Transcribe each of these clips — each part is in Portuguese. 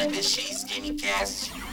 TBX Gamecast.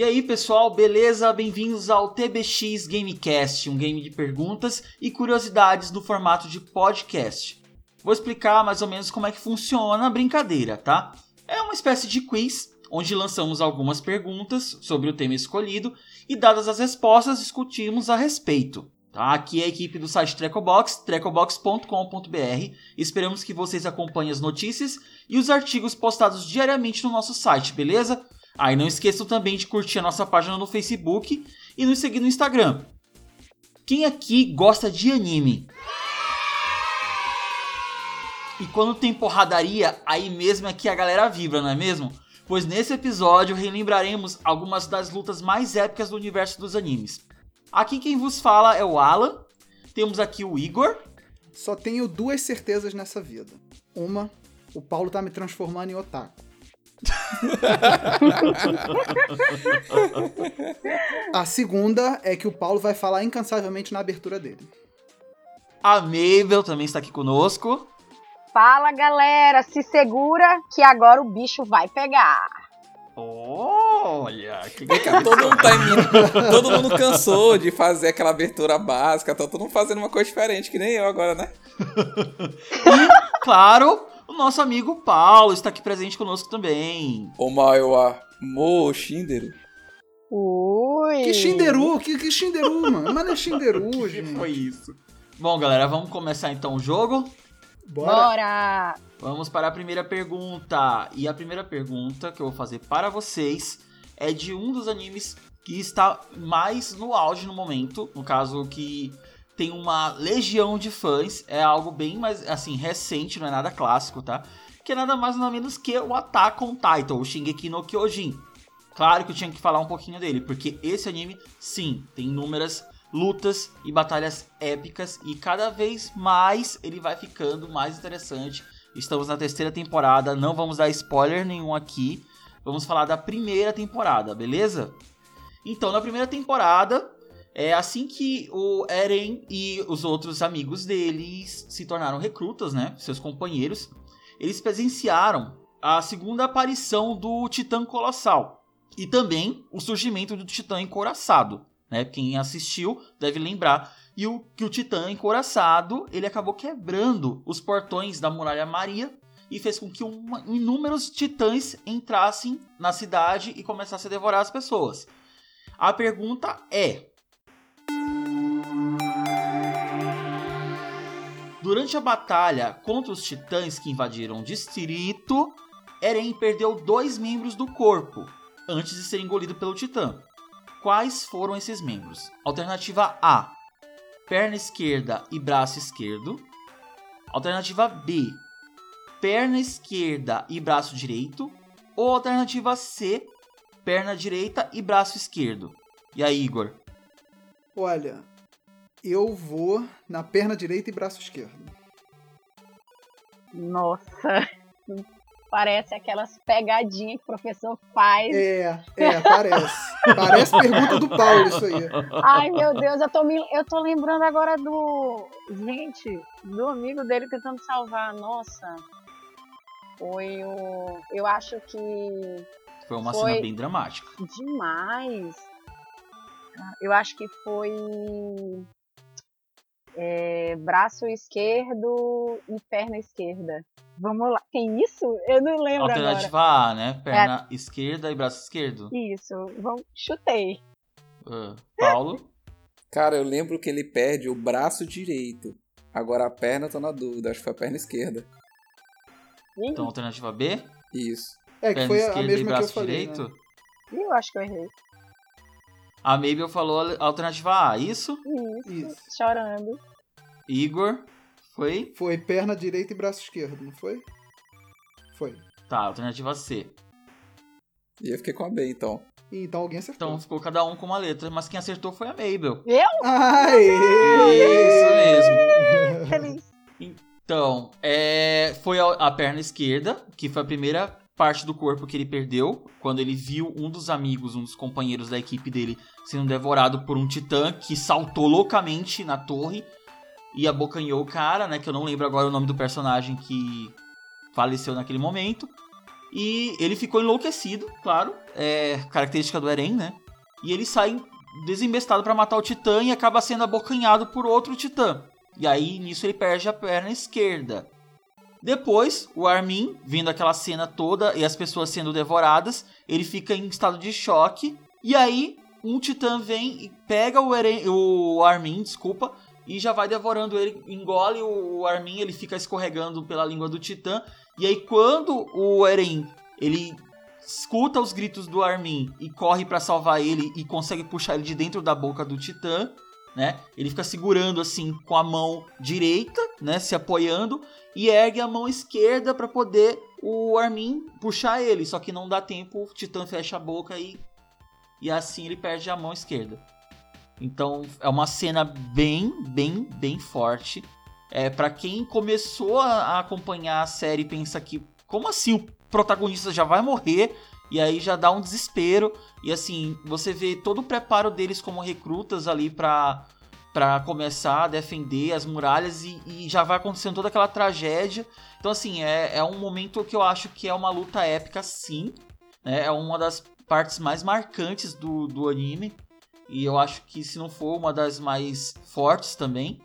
E aí pessoal, beleza? Bem-vindos ao TBX Gamecast, um game de perguntas e curiosidades no formato de podcast. Vou explicar mais ou menos como é que funciona a brincadeira, tá? É uma espécie de quiz onde lançamos algumas perguntas sobre o tema escolhido e, dadas as respostas, discutimos a respeito. Tá? Aqui é a equipe do site Trecobox, trecobox.com.br. Esperamos que vocês acompanhem as notícias e os artigos postados diariamente no nosso site, beleza? E não esqueçam também de curtir a nossa página no Facebook e nos seguir no Instagram. Quem aqui gosta de anime? E quando tem porradaria, aí mesmo é que a galera vibra, não é mesmo? Pois nesse episódio relembraremos algumas das lutas mais épicas do universo dos animes. Aqui quem vos fala é o Alan, temos aqui o Igor, Só tenho duas certezas nessa vida. Uma, o Paulo tá me transformando em otaku. A segunda é que o Paulo vai falar incansavelmente na abertura dele. a Mabel também está aqui conosco. Fala galera, se segura que agora o bicho vai pegar. Olha, que cá, todo mundo tá indo. Todo mundo cansou de fazer aquela abertura básica, tá todo mundo fazendo uma coisa diferente, que nem eu agora, né? E, claro, nosso amigo Paulo está aqui presente conosco também. O Maiwa Mo Shinderu. Ui. Que Shinderu? Que, que Shinderu, mano? Mas não é Shinderu, que gente. foi isso? Bom, galera, vamos começar então o jogo. Bora. Bora. Vamos para a primeira pergunta. E a primeira pergunta que eu vou fazer para vocês é de um dos animes que está mais no auge no momento. No caso, que tem uma legião de fãs. É algo bem mais, assim, recente, não é nada clássico, tá? Que é nada mais nada menos que o Attack on Titan, o Shingeki no Kyojin. Claro que eu tinha que falar um pouquinho dele, porque esse anime, sim, tem inúmeras lutas e batalhas épicas e cada vez mais ele vai ficando mais interessante. Estamos na terceira temporada, não vamos dar spoiler nenhum aqui. Vamos falar da primeira temporada, beleza? Então, na primeira temporada, é assim que o Eren e os outros amigos deles se tornaram recrutas, né? Seus companheiros, eles presenciaram a segunda aparição do Titã Colossal e também o surgimento do Titã Encoraçado, né? Quem assistiu deve lembrar e o que o Titã Encoraçado ele acabou quebrando os portões da Muralha Maria e fez com que uma- inúmeros titãs entrassem na cidade e começassem a devorar as pessoas. A pergunta é: Durante a batalha contra os titãs que invadiram o distrito, Eren perdeu dois membros do corpo antes de ser engolido pelo titã. Quais foram esses membros? Alternativa A: perna esquerda e braço esquerdo. Alternativa B: perna esquerda e braço direito. Ou alternativa C: perna direita e braço esquerdo. E aí, Igor? Olha, eu vou na perna direita e braço esquerdo. Nossa. Parece aquelas pegadinhas que o professor faz. É, é, parece. Parece pergunta do Paulo isso aí. Ai, meu Deus, eu tô, me, eu tô lembrando agora do. Gente, do amigo dele tentando salvar. Nossa. Foi o. Eu acho que. Foi uma Foi. cena bem dramática. Demais. Eu acho que foi. é, braço esquerdo e perna esquerda. Vamos lá. Tem isso? Eu não lembro agora. Alternativa A, né? Perna esquerda e braço esquerdo. Isso. Vamos... Chutei. Ah, Paulo? Cara, eu lembro que ele perde o braço direito. Agora a perna, eu tô na dúvida. Acho que foi a perna esquerda. Ih, Então, alternativa B? Isso. É, que Perna foi a- e mesma que eu braço falei. direito? Né? eu acho que eu errei. A Mabel falou a alternativa A, isso? Isso. Isso. Chorando. Igor? Foi? Foi perna direita e braço esquerdo, não foi? Foi. Tá, alternativa C. E eu fiquei com a B, então. Então alguém acertou. Então ficou cada um com uma letra, mas quem acertou foi a Mabel. Aê! Isso mesmo. Feliz. Então, é, foi a, a perna esquerda, que foi a primeira parte do corpo que ele perdeu, quando ele viu um dos amigos, um dos companheiros da equipe dele, sendo devorado por um titã que saltou loucamente na torre e abocanhou o cara, né? Que eu não lembro agora o nome do personagem que faleceu naquele momento. E ele ficou enlouquecido, claro, é característica do Eren, né? E ele sai desembestado para matar o titã e acaba sendo abocanhado por outro titã. E aí nisso ele perde a perna esquerda. Depois, o Armin, vendo aquela cena toda e as pessoas sendo devoradas, ele fica em estado de choque. E aí, um titã vem e pega o, Eren, o Armin, desculpa, e já vai devorando ele, engole o Armin, ele fica escorregando pela língua do titã. E aí, quando o Eren ele escuta os gritos do Armin e corre para salvar ele e consegue puxar ele de dentro da boca do titã, né? Ele fica segurando assim com a mão direita, né, se apoiando e ergue a mão esquerda para poder o Armin puxar ele, só que não dá tempo, o Titã fecha a boca e e assim ele perde a mão esquerda. Então é uma cena bem, bem, bem forte. É para quem começou a acompanhar a série pensa que como assim o protagonista já vai morrer e aí já dá um desespero e assim você vê todo o preparo deles como recrutas ali para para começar a defender as muralhas e, e, já vai acontecendo toda aquela tragédia. Então, assim, é, é um momento que eu acho que é uma luta épica, sim. Né? É uma das partes mais marcantes do, do anime. E eu acho que, se não for, uma das mais fortes também.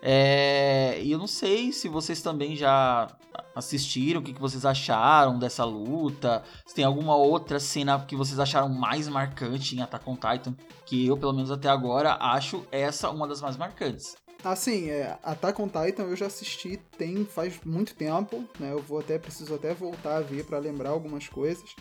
É, e eu não sei se vocês também já assistiram, o que, que vocês acharam dessa luta. Se tem alguma outra cena que vocês acharam mais marcante em Attack on Titan, que eu, pelo menos até agora, acho essa uma das mais marcantes. Assim, é, Attack on Titan eu já assisti tem faz muito tempo, né? Eu vou até preciso até voltar a ver para lembrar algumas coisas.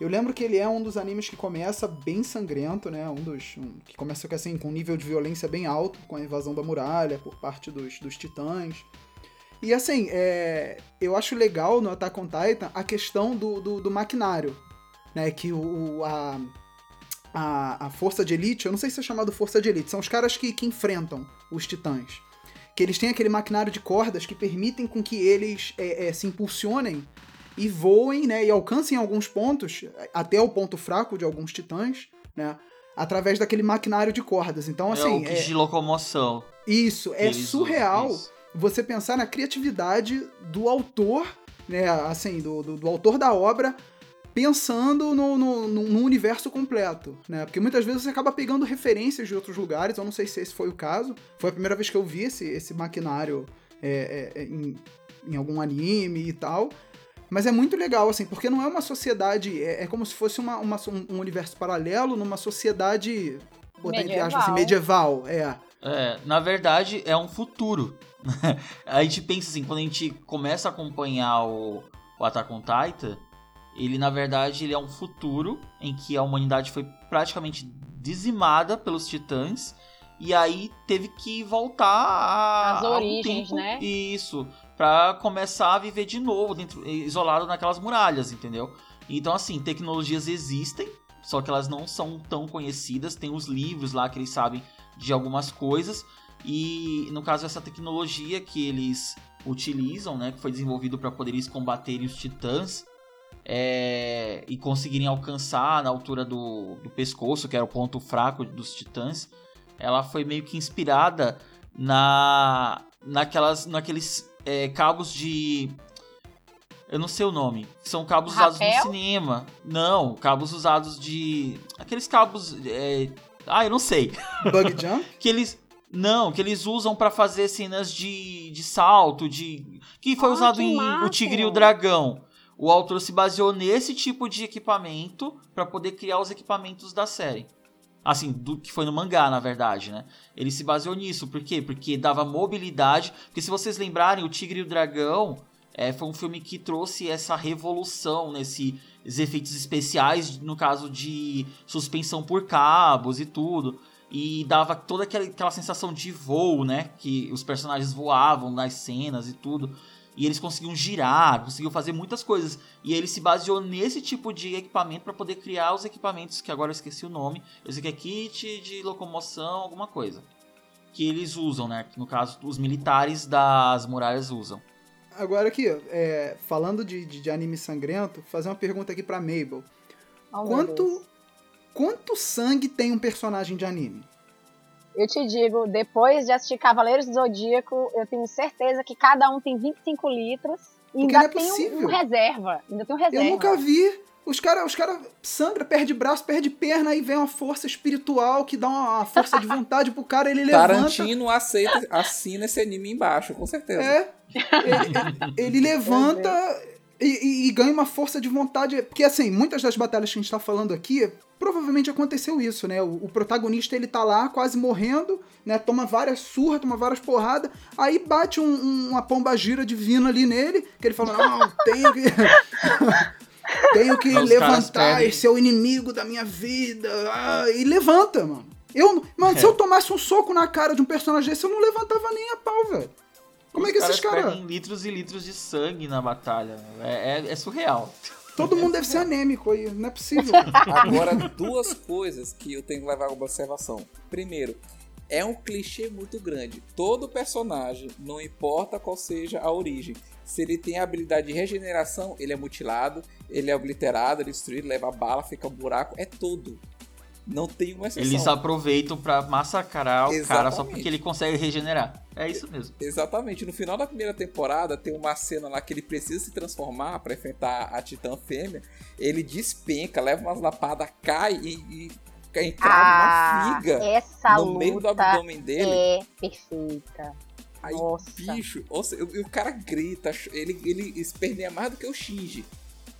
Eu lembro que ele é um dos animes que começa bem sangrento, né? Um dos. Um, que começa assim, com um nível de violência bem alto, com a invasão da muralha por parte dos, dos titãs. E assim, é, eu acho legal no Attack on Titan a questão do, do, do maquinário. Né? Que o, a, a, a força de elite, eu não sei se é chamado força de elite, são os caras que, que enfrentam os titãs. Que eles têm aquele maquinário de cordas que permitem com que eles é, é, se impulsionem e voem, né, e alcancem alguns pontos, até o ponto fraco de alguns titãs, né, através daquele maquinário de cordas. Então, assim... É o é... de locomoção. Isso, é surreal isso. Você pensar na criatividade do autor, né, assim, do, do, do autor da obra, pensando no, no, no, universo completo, né? Porque muitas vezes você acaba pegando referências de outros lugares, eu não sei se esse foi o caso. Foi a primeira vez que eu vi esse, esse maquinário é, é, é em, em algum anime e tal. Mas é muito legal, assim, porque não é uma sociedade. É, é como se fosse uma, uma, um universo paralelo numa sociedade. Aspas assim, medieval, é. É, na verdade, é um futuro. a gente pensa assim, quando a gente começa a acompanhar o, o Attack on Titan, ele na verdade ele é um futuro em que a humanidade foi praticamente dizimada pelos titãs e aí teve que voltar a, As origens, tempo, né? Isso, para começar a viver de novo dentro, isolado naquelas muralhas, entendeu? Então, assim, tecnologias existem, só que elas não são tão conhecidas. Tem os livros lá que eles sabem de algumas coisas. E no caso, essa tecnologia que eles utilizam, né, que foi desenvolvido para poderem combaterem os titãs é, e conseguirem alcançar na altura do, do pescoço, que era o ponto fraco dos titãs, ela foi meio que inspirada na naquelas naqueles é, cabos de. Eu não sei o nome. São cabos Rapel? usados no cinema. Não, cabos usados de. Aqueles cabos. É... Ah, eu não sei. Bug jump? que eles. Não, que eles usam para fazer cenas de, de salto, de. Que foi Ah, usado que em máximo. O Tigre e o Dragão. O autor se baseou nesse tipo de equipamento para poder criar os equipamentos da série. Assim, do que foi no mangá, na verdade, né? Ele se baseou nisso. Por quê? Porque dava mobilidade. Porque se vocês lembrarem, O Tigre e o Dragão é, foi um filme que trouxe essa revolução nesses efeitos especiais, no caso de suspensão por cabos e tudo. E dava toda aquela, aquela sensação de voo, né? Que os personagens voavam nas cenas e tudo. E eles conseguiam girar, conseguiam fazer muitas coisas. E ele se baseou nesse tipo de equipamento para poder criar os equipamentos, que agora eu esqueci o nome. Eu sei que é kit de locomoção, alguma coisa. que eles usam, né? No caso os militares das muralhas usam. Agora aqui, é, falando de, de, de anime sangrento, fazer uma pergunta aqui pra Mabel. Oh. Quanto, quanto sangue tem um personagem de anime? Eu te digo, depois de assistir Cavaleiros do Zodíaco, eu tenho certeza que cada um tem 25 litros. E Porque ainda não é tem um, possível. um reserva. Ainda tem um reserva. Eu nunca vi. Os caras os cara sangra, perde braço, perde perna, aí vem uma força espiritual que dá uma, uma força de vontade pro cara, ele levanta. Tarantino aceita, assina esse anime embaixo, com certeza. É. Ele, ele- levanta e, e- e ganha uma força de vontade. Porque, assim, muitas das batalhas que a gente tá falando aqui, provavelmente aconteceu isso, né? O, o protagonista, ele tá lá quase morrendo, né? Toma várias surras, toma várias porradas, aí bate um- um- uma pomba gira divina ali nele, que ele fala, não, tenho que... tenho que Os levantar, esse é o inimigo da minha vida. Ah, e levanta, mano. Eu, mano, se eu tomasse um soco na cara de um personagem desse, eu não levantava nem a pau, velho. Como Os é que esses caras. perdem litros e litros de sangue na batalha. É, é- é surreal. Todo mundo deve ser anêmico aí, não é possível. Agora, duas coisas que eu tenho que levar como observação. Primeiro, é um clichê muito grande. Todo personagem, não importa qual seja a origem, se ele tem a habilidade de regeneração, ele é mutilado, ele é obliterado, ele é destruído, leva bala, fica um buraco, é tudo. Não tem uma exceção. Eles aproveitam pra massacrar o cara só Exatamente. porque ele consegue regenerar. É isso mesmo. Exatamente. No final da primeira temporada, tem uma cena lá que ele precisa se transformar pra enfrentar a Titã Fêmea. Ele despenca, leva umas lapadas, cai e, e encrava Ah, uma figa essa no meio do abdômen dele. é perfeita. Aí, Nossa. bicho, seja, o, o cara grita, ele, ele esperneia mais do que o Shinji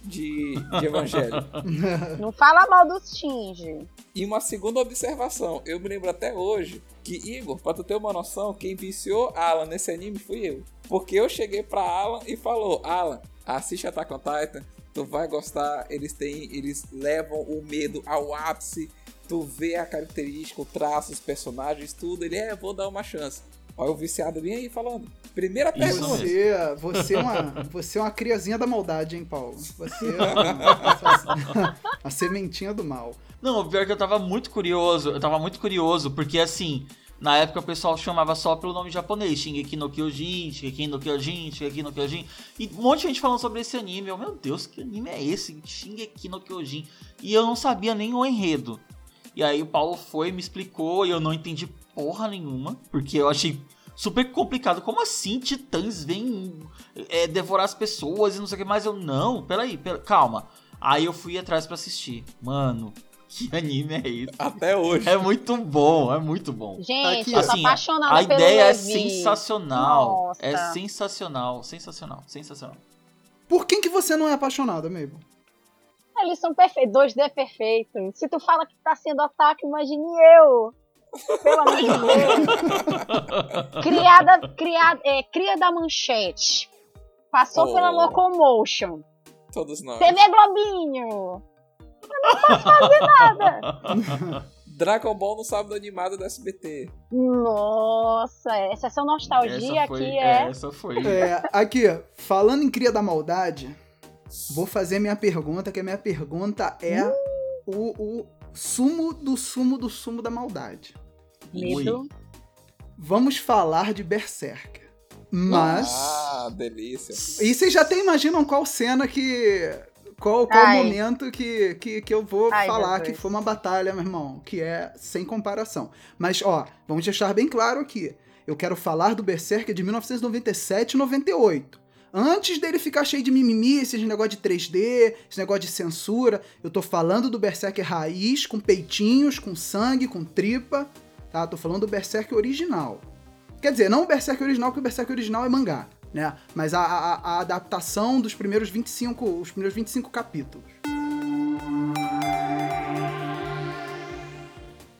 de, de Evangelho. Não fala mal dos Shinji. e uma segunda observação, eu me lembro até hoje que, Igor, pra tu ter uma noção, quem viciou Alan nesse anime fui eu. Porque eu cheguei pra Alan e falou, Alan, assiste Attack on Titan, tu vai gostar, eles têm, eles levam o medo ao ápice, tu vê a característica, o traço, os personagens, tudo, ele é, vou dar uma chance. Olha o viciado bem aí falando. Primeira pergunta. Você, você, é uma, você é uma criazinha da maldade, hein, Paulo? Você é uma, a sementinha do mal. Não, o pior é que eu tava muito curioso. Eu tava muito curioso, porque assim, na época o pessoal chamava só pelo nome japonês, Shingeki no Kyojin, Shingeki no Kyojin, Shingeki no Kyojin. E um monte de gente falando sobre esse anime. Eu, meu Deus, que anime é esse? Shingeki no Kyojin. E eu não sabia nem o enredo. E aí o Paulo foi, me explicou e eu não entendi porra nenhuma, porque eu achei super complicado. Como assim titãs vêm é, devorar as pessoas e não sei o que mais? Eu, não, peraí, pera, calma. Aí eu fui atrás pra assistir. Mano, que anime é esse? Até hoje. É muito bom, é muito bom. Gente, Aqui, eu assim, apaixonada A pelo ideia é sensacional. Nossa. É sensacional, sensacional, sensacional. Por quem que você não é apaixonado, Mabel? Eles são perfeitos, 2D perfeitos. Se tu fala que tá sendo ataque, imagine eu. Pelo amor de Deus. Criada, criada, é, cria da manchete. Passou Oh. pela Locomotion. Todos nós. TV Globinho. Dragon Ball no sábado animado do SBT. Nossa, essa é sua nostalgia essa foi, aqui é. Essa foi. É, aqui, falando em cria da maldade, vou fazer minha pergunta, que a minha pergunta é o, o sumo do sumo do sumo da maldade. Medo. Vamos falar de Berserk. Mas. Ah, delícia. E vocês já até imaginam qual cena que. Qual, qual Ai. momento que, que, que eu vou Ai, falar que foi uma batalha, meu irmão, que é sem comparação. Mas, ó, vamos deixar bem claro aqui. Eu quero falar do Berserk de 1997 e 98. Antes dele ficar cheio de mimimi, esses negócio de 3D, esse negócio de censura, eu tô falando do Berserk raiz, com peitinhos, com sangue, com tripa, tá? Tô falando do Berserk original. Quer dizer, não o Berserk original, porque o Berserk original é mangá, né? Mas a, a- a adaptação dos primeiros 25, os primeiros 25 capítulos.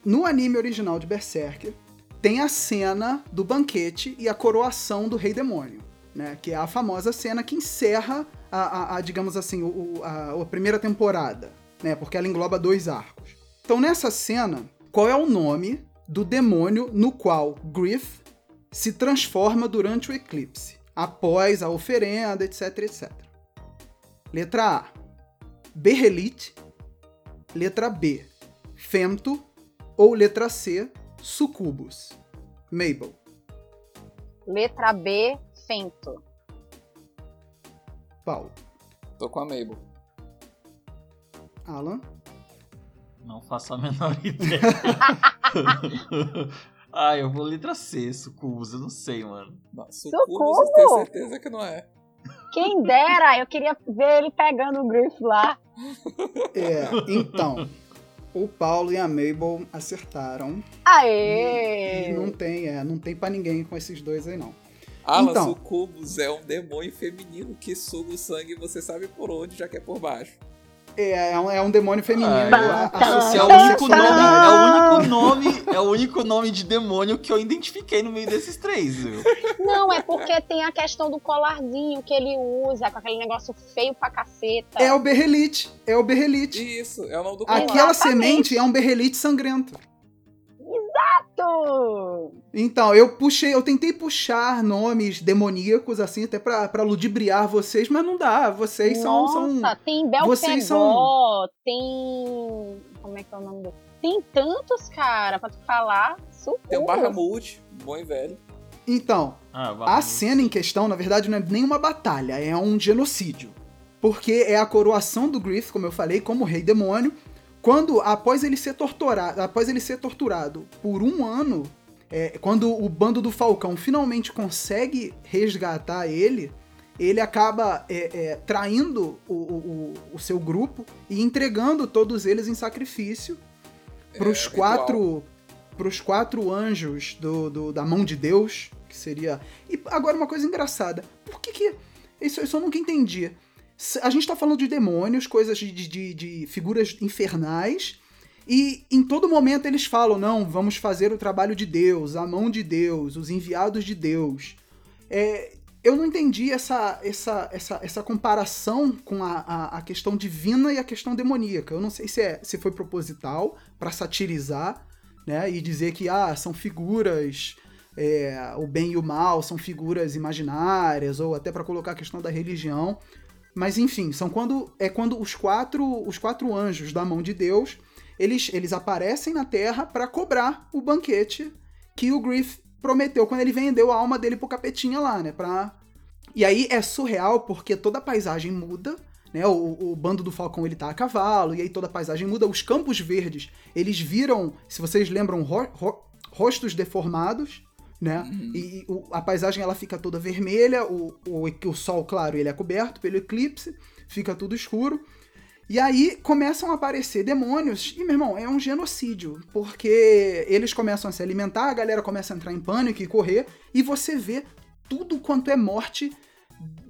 No anime original de Berserk, tem a cena do banquete e a coroação do Rei Demônio, né? Que é a famosa cena que encerra a, a- a, digamos assim, o- a, a primeira temporada, né? Porque ela engloba dois arcos. Então, nessa cena, qual é o nome do demônio no qual Griff se transforma durante o eclipse, após a oferenda, etc, etc. Letra A, Berrelit. Letra B, Femto. Ou letra C, Sucubus. Mabel. Letra B, Fento. Paulo. Tô com a Mabel. Alan. Não faço a menor ideia. ah, eu vou letra C, sucubus, eu não sei, mano. Sucubus, eu tenho certeza que não é. Quem dera, eu queria ver ele pegando o Griff lá. É, então. o Paulo e a Mabel acertaram. Aê! E não tem, é, não tem pra ninguém com esses dois aí, não. Alan, Então. Sucubus é um demônio feminino que suga o sangue você sabe por onde, já que é por baixo. É, é um, é um demônio feminino. Ah, a- Esse é o único nome, é o único nome, é o único nome de demônio que eu identifiquei no meio desses três, viu? Não, é porque tem a questão do colarzinho que ele usa, com aquele negócio feio pra caceta. É o berrelite. É o berrelite. Isso, é o nome do colar. Aquela Exatamente. semente é um berrelite sangrento. Exato! Então, eu puxei, eu tentei puxar nomes demoníacos, assim, até pra, pra ludibriar vocês, mas não dá. Vocês são, Nossa, são. tem Belfegó, vocês são- tem... Como é que é o nome do... Tem tantos, cara, pra tu falar. Sucubus. Tem o Bahamut, bom e velho. Então, Ah, a cena em questão, na verdade, não é nem uma batalha, é um genocídio. Porque é a coroação do Griff, como eu falei, como rei demônio. Quando, após ele ser torturado, após ele ser torturado por um ano, é, quando o bando do Falcão finalmente consegue resgatar ele, ele acaba é, é, traindo o, o- o- seu grupo e entregando todos eles em sacrifício para os É, quatro pros quatro anjos do, do- da mão de Deus, que seria. E agora uma coisa engraçada. Por que que. Isso, eu nunca entendi. A gente tá falando de demônios, coisas de, de- de, de figuras infernais. E em todo momento eles falam: não, vamos fazer o trabalho de Deus, a mão de Deus, os enviados de Deus. É, eu não entendi essa, essa, essa, essa comparação com a, a, a questão divina e a questão demoníaca. Eu não sei se, é, se foi proposital para satirizar, né? E dizer que ah, são figuras, é, o bem e o mal são figuras imaginárias, ou até para colocar a questão da religião. Mas enfim, são quando é quando os quatro os quatro anjos da mão de Deus eles, eles aparecem na Terra para cobrar o banquete que o Griff prometeu quando ele vendeu a alma dele pro capetinha lá, né? Pra... E aí é surreal porque toda a paisagem muda, né? O, o bando do Falcão ele tá a cavalo, e aí toda a paisagem muda. Os campos verdes, eles viram, se vocês lembram, ro- ro- rostos deformados, né? E, e o- a paisagem ela fica toda vermelha, o, o, o sol, claro, ele é coberto pelo eclipse, fica tudo escuro. E aí começam a aparecer demônios, e meu irmão, é um genocídio, porque eles começam a se alimentar, a galera começa a entrar em pânico e correr, e você vê tudo quanto é morte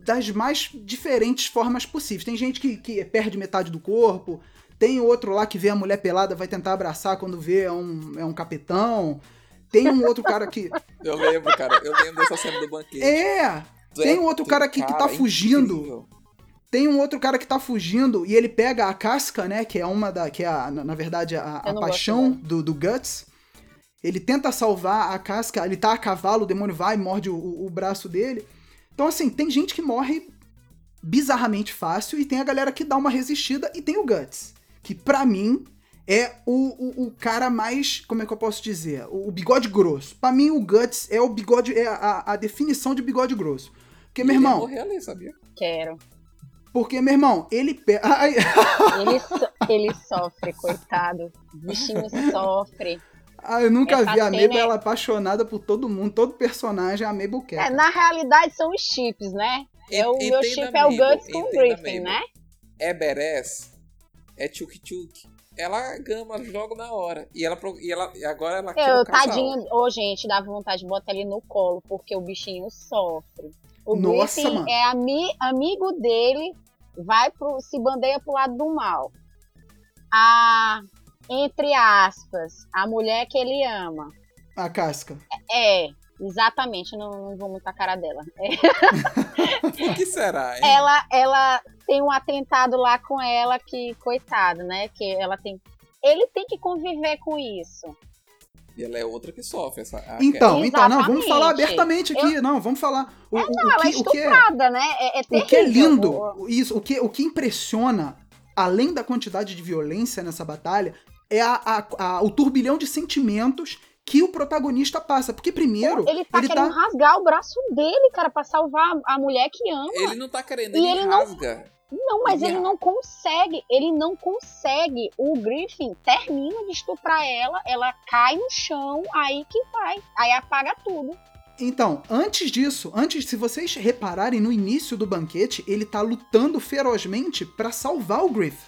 das mais diferentes formas possíveis. Tem gente que, que perde metade do corpo, tem outro lá que vê a mulher pelada, vai tentar abraçar quando vê é um, é um capitão. Tem um outro cara que. Eu lembro, cara. Eu lembro dessa cena do banquete. É! Tu tem é- um outro cara aqui que tá é fugindo. incrível. Tem um outro cara que tá fugindo e ele pega a casca, né? Que é uma da. Que é, a, na verdade, a, a paixão gosto do, do Guts. Ele tenta salvar a casca, ele tá a cavalo, o demônio vai e morde o, o- o braço dele. Então, assim, tem gente que morre bizarramente fácil e tem a galera que dá uma resistida e tem o Guts. Que pra mim é o, o, o cara mais. Como é que eu posso dizer? O, o bigode grosso. Pra mim, o Guts é o bigode. É a, a definição de bigode grosso. Porque, meu Ele ia irmão. morrer ali, sabia? Quero. Porque, meu irmão, ele pega. Ai, Ele, so- ele sofre, coitado. O bichinho sofre. ah, eu nunca Essa vi a Mabel é- ela apaixonada por todo mundo, todo personagem a Mabel quer. É, na realidade são os chips, né? É o Entenda meu chip é o Guts com o Griffin, né? É Beres, é Tchuk Tchuk. Ela gama jogo na hora. E ela, pro- e ela e agora ela quer Eu, o casal. tadinho, ô gente, dá vontade de botar ele no colo, porque o bichinho sofre. O Nossa, Griffin mano. é ami- amigo dele, vai pro, se bandeia pro lado do mal. A, entre aspas, a mulher que ele ama. A casca. É, exatamente, não, não vou muito a cara dela. É, O que será, hein? ela, ela tem um atentado lá com ela que, coitado, né? Que ela tem. Ele tem que conviver com isso. E ela é outra que sofre. Essa, a Então, então, não, vamos falar abertamente aqui. Não, vamos falar. O, o- o Não, ela é que, o que é, estuprada, né? É, é o que é lindo, O- isso, o que, o que impressiona, além da quantidade de violência nessa batalha, é a- a- a- o turbilhão de sentimentos que o protagonista passa. Porque primeiro, Ele tá ele querendo tá. rasgar o braço dele, cara, pra salvar a mulher que ama. Ele não tá querendo, E ele, ele não- rasga. Não, mas Ele ele não consegue. Ele não consegue. O Griffin termina de estuprar ela, ela cai no chão, aí que vai. Aí apaga tudo. Então, antes disso, antes, se vocês repararem no início do banquete, ele tá lutando ferozmente pra salvar o Griff.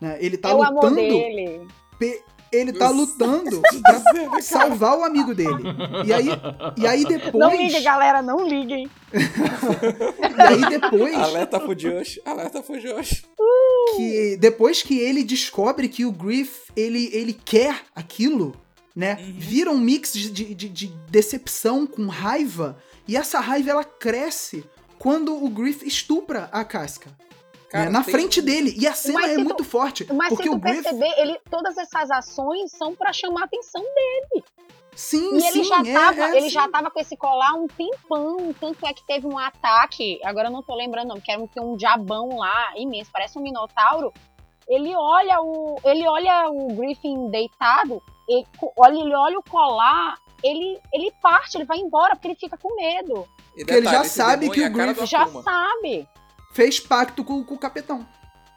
Né? Ele tá é o amor lutando. dele. pe- Ele tá lutando pra salvar o amigo dele. E aí, e aí depois. Não liguem, galera, não liguem. E aí depois. Alerta pro Josh, alerta pro Josh. que depois que ele descobre que o Griff ele, ele quer aquilo, né? Uhum. Vira um mix de, de, de- de decepção com raiva e essa raiva ela cresce quando o Griff estupra a casca. Cara, né, na tem- frente dele. E a cena Mas é tu- muito forte. Mas porque se tu o Griff. perceber, ele, todas essas ações são pra chamar a atenção dele. Sim, E sim, ele já é, tava, é, ele sim. já tava com esse colar há um tempão, tanto é que teve um ataque, agora eu não tô lembrando, não, que era um, tem um diabão lá, imenso, parece um minotauro. Ele olha o, ele olha o Griffin deitado, e, co- olha, ele olha o colar, ele, ele parte, ele vai embora porque ele fica com medo. E Porque ele já sabe que é o a cara Griff do Já sabe. Fez pacto com, com o capitão.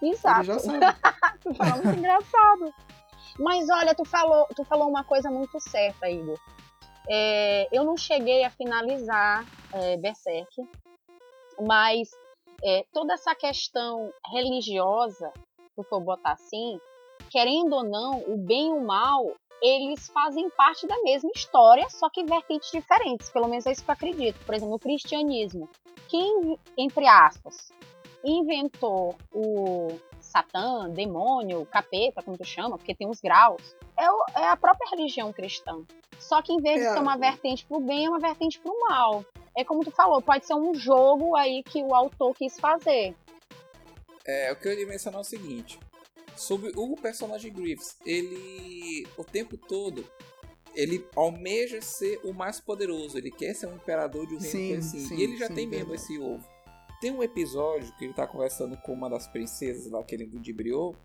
Ele Exato. já sabe. Tu fala muito engraçado. Mas olha, tu falou, tu falou uma coisa muito certa, Igor. É, eu não cheguei a finalizar é, Berserk, mas é, toda essa questão religiosa, se for botar assim, querendo ou não, o bem e o mal, eles fazem parte da mesma história, só que vertentes diferentes. Pelo menos é isso que eu acredito. Por exemplo, no cristianismo, quem, entre aspas, inventou o Satã, demônio, capeta, como tu chama, porque tem uns graus, é, o- é a própria religião cristã. Só que em vez de É. ser uma vertente pro bem, é uma vertente pro mal. É como tu falou, pode ser um jogo aí que o autor quis fazer. É, o que eu ia mencionar é o seguinte. Sobre o personagem Grievous, ele o tempo todo ele almeja ser o mais poderoso, ele quer ser um imperador de um reino Sim, é assim. sim, e ele já sim, tem mesmo verdade. esse ovo. Tem um episódio que ele tá conversando com uma das princesas lá que ele ludibriou,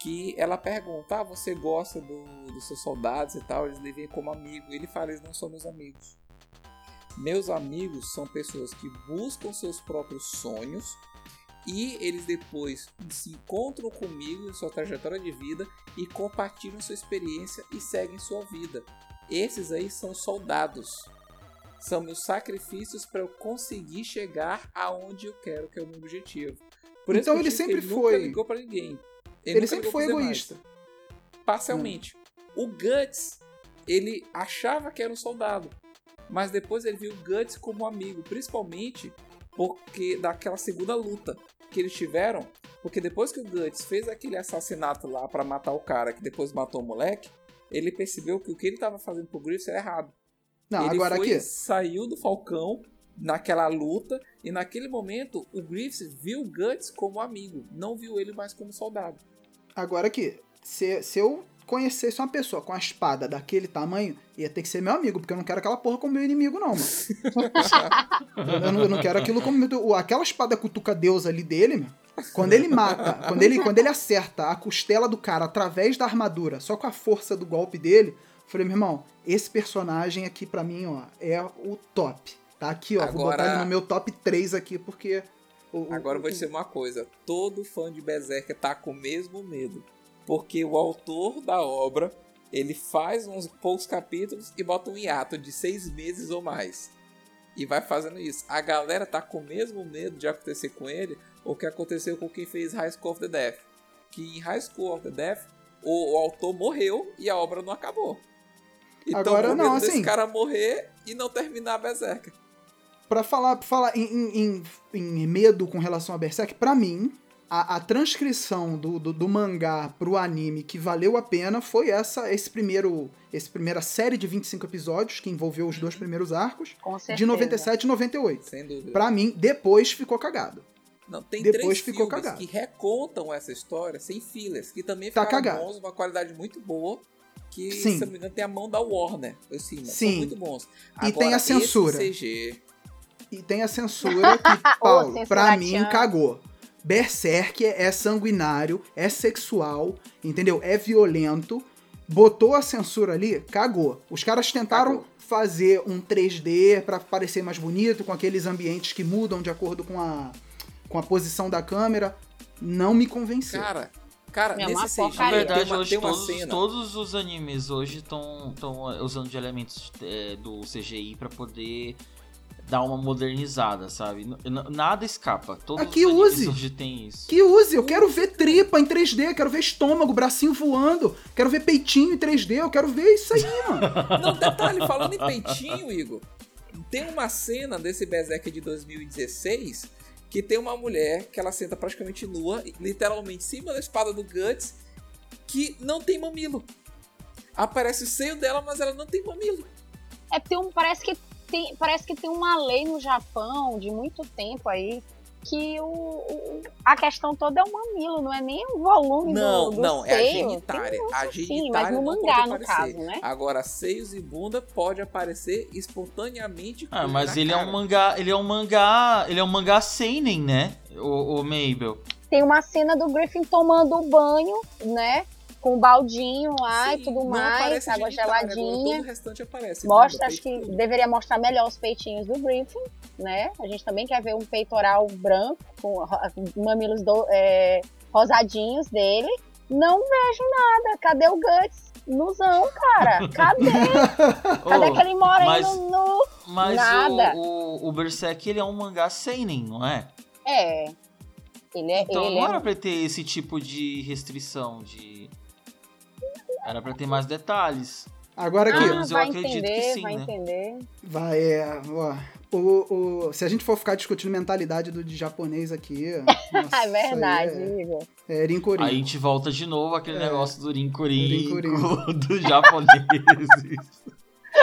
que ela pergunta: ah, você gosta do- dos seus soldados e tal? Eles devem como amigo. Ele fala: eles não são meus amigos. Meus amigos são pessoas que buscam seus próprios sonhos e eles depois se encontram comigo em sua trajetória de vida e compartilham sua experiência e seguem sua vida. Esses aí são soldados. São meus sacrifícios para eu conseguir chegar aonde eu quero, que é o meu objetivo. Por Então ele sempre ele nunca foi- ligou para ninguém. Ele, nunca sempre foi egoísta. parcialmente. O Guts, ele achava que era um soldado, mas depois ele viu o Guts como um amigo, principalmente porque daquela segunda luta que eles tiveram, porque depois que o Guts fez aquele assassinato lá pra matar o cara, que depois matou o moleque, ele percebeu que o que ele tava fazendo pro Griffiths era errado. Não, ele agora foi, aqui. saiu do Falcão naquela luta e naquele momento o Griffiths viu o Guts como amigo, não viu ele mais como soldado. Agora aqui. Se, se eu conhecesse uma pessoa com a espada daquele tamanho, ia ter que ser meu amigo, porque eu não quero aquela porra como meu inimigo, não, mano. Eu não, eu não quero aquilo como. meu- o- Aquela espada cutuca Deus ali dele, meu. Quando ele mata, quando ele, quando ele acerta a costela do cara através da armadura, só com a força do golpe dele, eu falei, meu irmão, esse personagem aqui pra mim, ó, é o top. Tá aqui, ó. Vou Agora- botar ele no meu top 3 aqui, porque. o- o- Agora eu vou o- dizer uma coisa: todo fã de Berserker tá com o mesmo medo. Porque o autor da obra ele faz uns poucos capítulos e bota um hiato de seis meses ou mais. E vai fazendo isso. A galera tá com o mesmo medo de acontecer com ele o que aconteceu com quem fez High School of the Death. Que em High School of the Death o, o autor morreu e a obra não acabou. Então, Agora, não, desse assim- cara morrer e não terminar Berserker. Pra falar, pra falar em- em- em medo com relação a Berserk, pra mim, a, a transcrição do, do, do mangá pro anime que valeu a pena foi essa, esse primeiro, esse primeira série de 25 episódios, que envolveu os dois primeiros arcos, Com certeza. de 97 e 98. Sem dúvida. Pra mim, depois ficou cagado. Não, tem Depois três ficou filmes cagado. que recontam essa história sem fillers, que também Tá cagado. bons, uma qualidade muito boa, que, Sim. se não me engano, tem a mão da Warner cima. Sim. São muito bons. E tem a censura. CG, E tem a censura que, Paulo, pra mim, cagou. Berserk é sanguinário, é sexual, entendeu? É violento. botou a censura ali, cagou. Os caras tentaram Cagou. fazer um 3D pra parecer mais bonito, com aqueles ambientes que mudam de acordo com a, com a posição da câmera. Não me convenceu. Cara, cara, É nesse CG Na verdade, tem uma, hoje tem uma todos, cena. todos os animes hoje estão usando de elementos é, do CGI pra poder dar uma modernizada, sabe? Nada escapa. Todos Ah, que use. hoje tem isso. Que use, eu quero ver tripa em 3D, quero ver estômago, bracinho voando, quero ver peitinho em 3D, eu quero ver isso aí, mano. Não, detalhe, falando em peitinho, Igor, tem uma cena desse Berserk de 2016 que tem uma mulher que ela senta praticamente nua, literalmente em cima da espada do Guts, que não tem mamilo. Aparece o seio dela, mas ela não tem mamilo. É porque um, parece, que tem, parece que tem uma lei no Japão de muito tempo aí que o, o- a questão toda é o mamilo, não é nem o volume Não, do, do não, é a seio. genitária. Tem um A genitária mas no não mangá, pode no aparecer. caso, né? Agora, seios e bunda pode aparecer espontaneamente. Ah, com- mas ele é cara. um mangá, ele é um mangá, ele é um mangá seinen, né? O, o Mabel. Tem uma cena do Griffin tomando banho, né? Com o baldinho lá Sim, e tudo não mais, água agora geladinha. Todo o restante aparece. Mostra, acho que tudo. deveria mostrar melhor os peitinhos do Griffin, né? A gente também quer ver um peitoral branco, com mamilos do- é, rosadinhos dele. Não vejo nada. Cadê o Guts? Nuzão, cara. Cadê? Cadê Oh, aquele moreno mas- nu? Mas Nada. o, o, o Berserk ele é um mangá seinen, não é? É. Ele é. Então ele não é era pra ter esse tipo de restrição de. Era pra ter mais detalhes. Agora aqui, ah, vai acredito que entender, sim, vai né? entender. vai, é, ó, o, o, se a gente for ficar discutindo mentalidade do de japonês aqui, nossa, é verdade, Igor. É, é. Aí a gente volta de novo aquele É. negócio do Rinkurin Rinkurin. dos japoneses.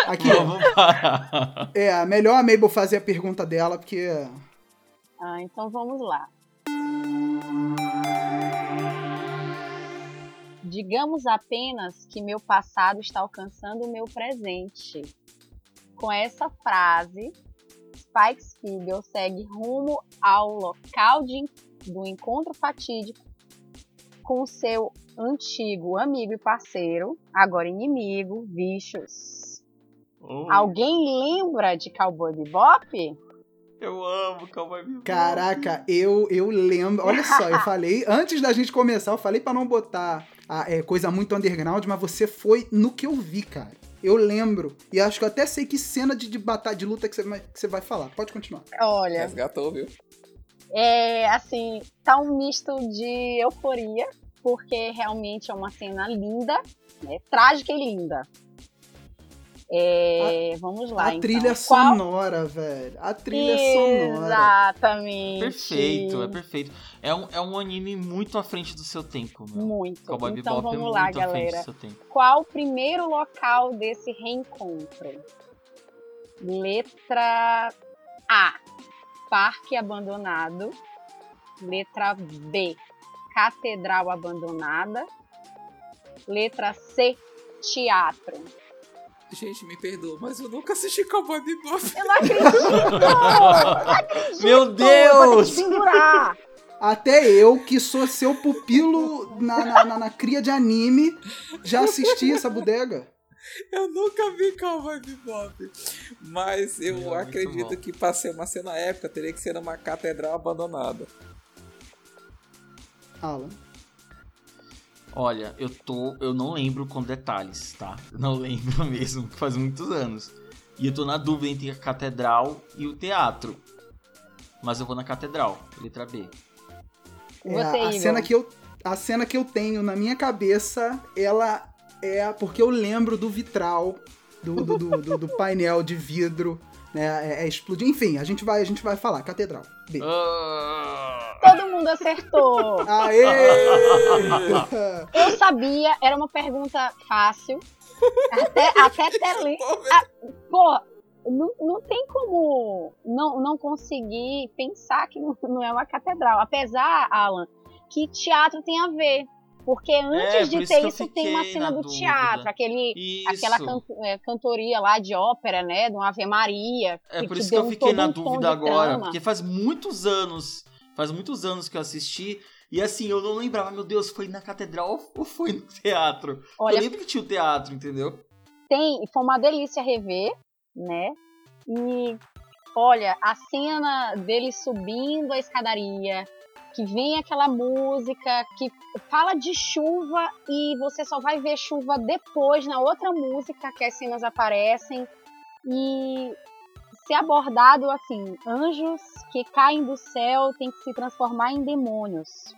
Aqui, Vamos parar. é, melhor a Mabel fazer a pergunta dela, porque Ah, então vamos lá. Digamos apenas que meu passado está alcançando o meu presente. Com essa frase, Spike Spiegel segue rumo ao local de, do encontro fatídico com seu antigo amigo e parceiro, agora inimigo, Vicious. Alguém lembra de Cowboy Bebop? Eu amo Cowboy Bebop. Caraca, eu, eu lembro. Olha só, eu falei, antes da gente começar, eu falei pra não botar a, é, coisa muito underground, mas você foi no que eu vi, cara. Eu lembro. E acho que eu até sei que cena de, de batalha, de luta que você, vai- que você vai falar. Pode continuar. Olha, Resgatou, viu? É, assim, tá um misto de euforia, porque realmente é uma cena linda, né? Trágica e linda. É, vamos lá, a então. trilha Qual- sonora, velho. A trilha sonora. Exatamente. Perfeito, é perfeito. É um, é um anime muito à frente do seu tempo, meu. Muito. Cowboy então Bebop é vamos muito lá, galera. do seu tempo. Qual o primeiro local desse reencontro? Letra A. Parque abandonado. Letra B. Catedral abandonada. Letra C. Teatro. Gente, me perdoa, mas eu nunca assisti Cowboy Bebop. Eu não acredito! não acredito! Meu Vou ter que Deus! te pendurar. Até eu, que sou seu pupilo na, na, na- na cria de anime, já assisti essa bodega. Eu nunca vi Cowboy Bebop. Mas eu É acredito que pra ser uma cena épica, teria que ser numa catedral abandonada. Alan. Olha, eu tô. Eu não lembro com detalhes, tá? Eu não lembro mesmo, que faz muitos anos. E eu tô na dúvida entre a catedral e o teatro. Mas eu vou na catedral, letra B. É, Você, a, Igor. cena que eu, a cena que eu tenho na minha cabeça, ela é porque eu lembro do vitral, do, do, do, do- do painel de vidro, né? É, é explodir. Enfim, a gente vai, a gente vai falar. Catedral. B. Ah, Todo mundo acertou. Aê! Eu sabia, era uma pergunta fácil. Até, até tele... Pô, não, não tem como não, não conseguir pensar que não, não é uma catedral. Apesar, Alan, que teatro tem a ver. Porque antes É, de ter isso, tem uma cena na do dúvida. teatro, aquele, Isso. aquela can- é, cantoria lá de ópera, né? De uma Ave Maria. É por que isso que eu fiquei na um tom dúvida agora. Porque faz muitos anos. Faz muitos anos que eu assisti. E assim, eu não lembrava, meu Deus, foi na catedral ou foi no teatro? Olha, Eu lembro que tinha o teatro, entendeu? tem, foi uma delícia rever, né? E olha, a cena dele subindo a escadaria, que vem aquela música que fala de chuva e você só vai ver chuva depois na outra música que as cenas aparecem e ser abordado assim, anjos que caem do céu têm que se transformar em demônios.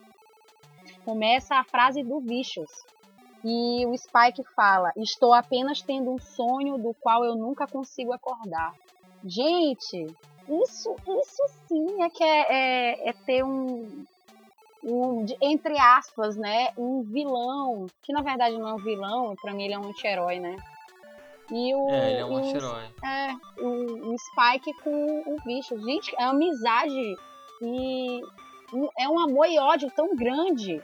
Começa a frase do Vicious. E o Spike fala: Estou apenas tendo um sonho do qual eu nunca consigo acordar. Gente, isso, isso sim é que é, é, é ter um, um, entre aspas, né, um vilão, que na verdade não é um vilão, pra mim ele é um anti-herói, né? E o, É, ele é um anti-herói. é, o, o Spike com o bicho. Gente, é amizade e é um amor e ódio tão grande.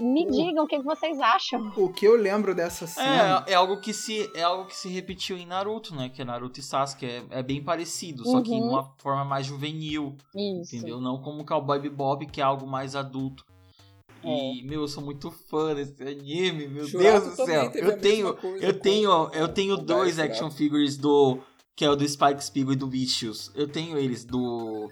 Me O- digam o que vocês acham. O que eu lembro dessa cena. É, é algo que se é algo que se repetiu em Naruto, né? Que é Naruto e Sasuke é, é bem parecido, só que Uhum. de uma forma mais juvenil, Isso. entendeu? Não como o Cowboy Bebop, que é algo mais adulto. E, meu, eu sou muito fã desse anime, meu Churato Deus do céu. Eu tenho, eu com- tenho, eu tenho dois action figures do que é o do Spike Spiegel e do Vicious. Eu tenho eles do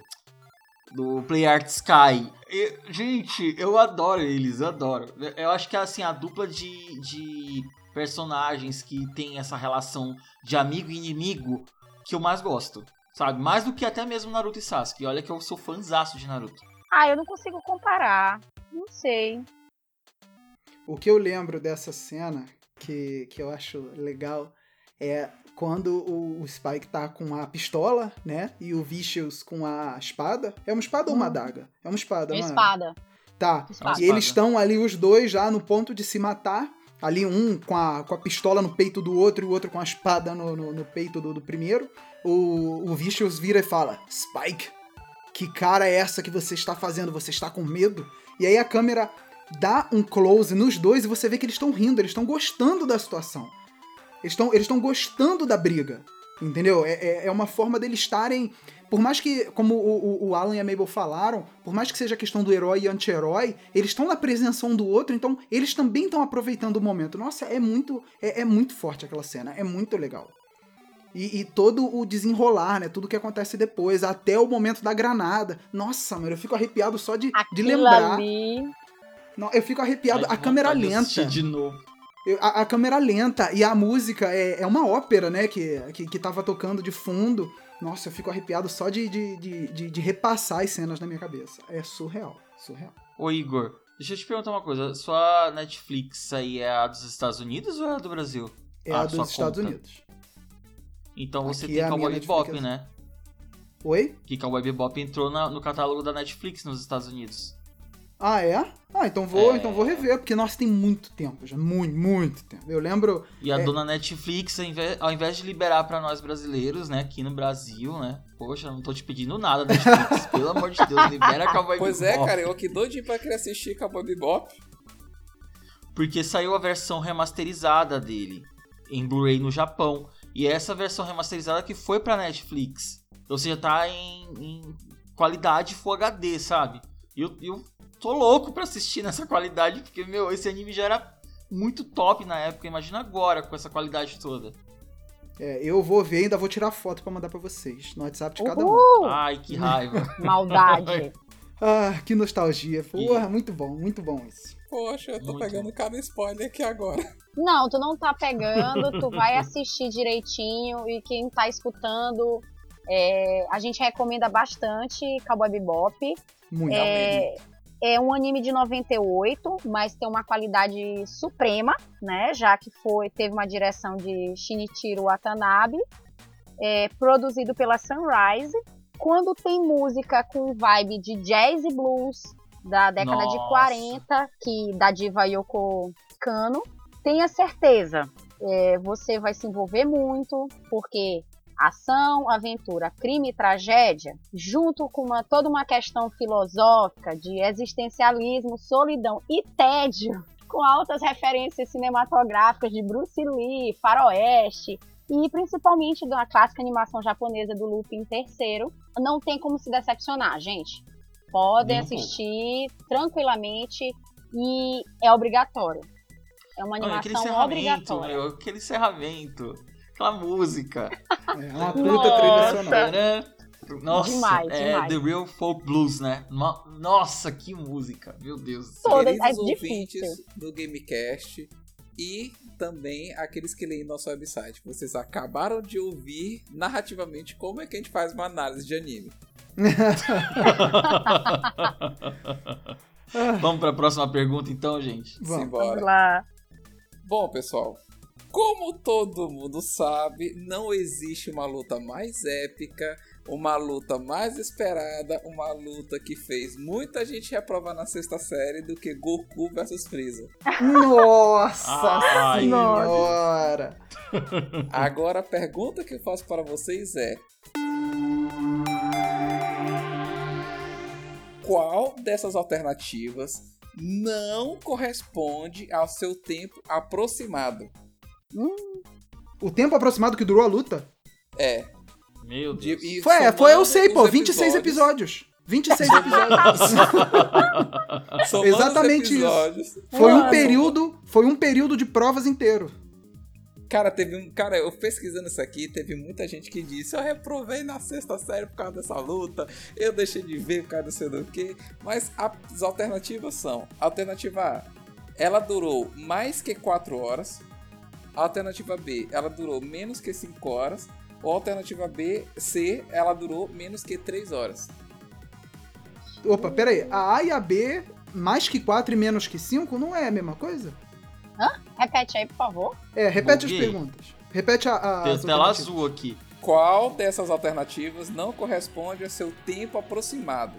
do Play Art Sky. E, gente, eu adoro eles, eu adoro. Eu acho que assim a dupla de, de personagens que tem essa relação de amigo e inimigo que eu mais gosto. Sabe? Mais do que até mesmo Naruto e Sasuke. Olha que eu sou fãzaço de Naruto. Ah, eu não consigo comparar. Não sei. O que eu lembro dessa cena, que, que eu acho legal, é quando o, o Spike tá com a pistola, né? E o Vicious com a espada. É uma espada ou uma Hum. adaga? É uma espada, É não é? espada. Tá. Espada. E eles estão ali, os dois, já no ponto de se matar. Ali, um com a, com a pistola no peito do outro e o outro com a espada no, no, no peito do, do primeiro. O, o Vicious vira e fala: Spike, que cara é essa que você está fazendo? Você está com medo? E aí a câmera dá um close nos dois e você vê que eles estão rindo, eles estão gostando da situação. Eles estão eles estão gostando da briga. Entendeu? É, é, é uma forma deles estarem. Por mais que, como o, o, o Alan e a Mabel falaram, por mais que seja a questão do herói e anti-herói, eles estão na presença um do outro, então eles também estão aproveitando o momento. Nossa, é muito, é, é muito forte aquela cena, é muito legal. E, e todo o desenrolar, né? Tudo que acontece depois, até o momento da granada. Nossa, mano, eu fico arrepiado só de, de lembrar. ali. Não, eu fico arrepiado. Ai, A câmera lenta. De novo. A, a câmera lenta e a música é, é uma ópera, né? Que, que, que tava tocando de fundo. Nossa, eu fico arrepiado só de, de, de, de, repassar as cenas na minha cabeça. É surreal, surreal. Ô Igor, deixa eu te perguntar uma coisa. Sua Netflix aí é a dos Estados Unidos ou é a do Brasil? É Ah, a dos Estados conta. Unidos. Então você Aqui tem é a Cowboy Bebop, Netflix. né? Oi? Que Cowboy Bebop entrou na- no catálogo da Netflix nos Estados Unidos. Ah, é? Ah, então vou, É. então vou rever, porque nossa, tem muito tempo já. Muito, muito tempo. Eu lembro. E a É. dona Netflix, ao invés, ao invés de liberar pra nós brasileiros, né, aqui no Brasil, né? Poxa, não tô te pedindo nada, Netflix. pelo amor de Deus, libera Cowboy Pois é, cara, eu aqui doidinho pra querer assistir Cowboy Bebop. Porque saiu a versão remasterizada dele em Blu-ray no Japão. E é essa versão remasterizada que foi pra Netflix. Ou seja, tá em, em qualidade Full HD, sabe? E eu, eu tô louco pra assistir nessa qualidade, porque, meu, esse anime já era muito top na época. Imagina agora com essa qualidade toda. É, eu vou ver e ainda vou tirar foto pra mandar pra vocês. No WhatsApp de cada um. Ai, que raiva. Maldade. Ah, que nostalgia. Porra, muito bom, muito bom isso. Poxa, eu tô Muito pegando cada spoiler aqui agora. Não, tu não tá pegando, tu vai assistir direitinho e quem tá escutando, é, a gente recomenda bastante Cowboy Bebop. Muito. É, é um anime de 98, mas tem uma qualidade suprema, né? Já que foi teve uma direção de Shinichiro Watanabe, é, produzido pela Sunrise. Quando tem música com vibe de jazz e blues da década de Nossa. 40, que da diva Yoko Kano, tenha certeza, é, você vai se envolver muito, porque ação, aventura, crime e tragédia, junto com uma, toda uma questão filosófica de existencialismo, solidão e tédio, com altas referências cinematográficas de Bruce Lee, Faroeste e principalmente da clássica animação japonesa do Lupin III, não tem como se decepcionar, gente. Podem um pouco. assistir tranquilamente e é obrigatório. É uma Olha, animação encerramento, obrigatória. meu, aquele encerramento, aquela música. É uma puta Nossa. trilha sonora. Tcharam. Nossa, Demais, é demais. The Real Folk Blues, né? No- Nossa, que música, meu Deus. Todas, Queridos é ouvintes difícil. do Gamecast e também aqueles que leem nosso website. Vocês acabaram de ouvir narrativamente como é que a gente faz uma análise de anime. Vamos para a próxima pergunta então, gente? Vamos. Simbora. Vamos lá. Bom, pessoal, como todo mundo sabe, não existe uma luta mais épica, uma luta mais esperada, uma luta que fez muita gente reprovar na sexta série do que Goku versus Freeza. Nossa Ai, senhora! Agora a pergunta que eu faço para vocês é: Qual dessas alternativas não corresponde ao seu tempo aproximado? O tempo aproximado que durou a luta? É. Meu de- Deus. e Foi, é, foi, eu sei, pô, os 26 episódios. 26 episódios. Exatamente os isso. episódios, Foi um período, foi um período de provas inteiro. Cara, teve um. Cara, eu pesquisando isso aqui, teve muita gente que disse: Eu reprovei na sexta série por causa dessa luta, eu deixei de ver por causa do sei do que. Mas as alternativas são: Alternativa A, ela durou mais que 4 horas. Alternativa B, ela durou menos que 5 horas. Ou alternativa B, C, ela durou menos que 3 horas. Opa, pera aí. A A e a B, mais que 4 e menos que 5, não é a mesma coisa? Repete aí, por favor. É, repete as Buguei. perguntas. Repete a. a Tem as tela azul aqui. Qual dessas alternativas não corresponde a seu tempo aproximado?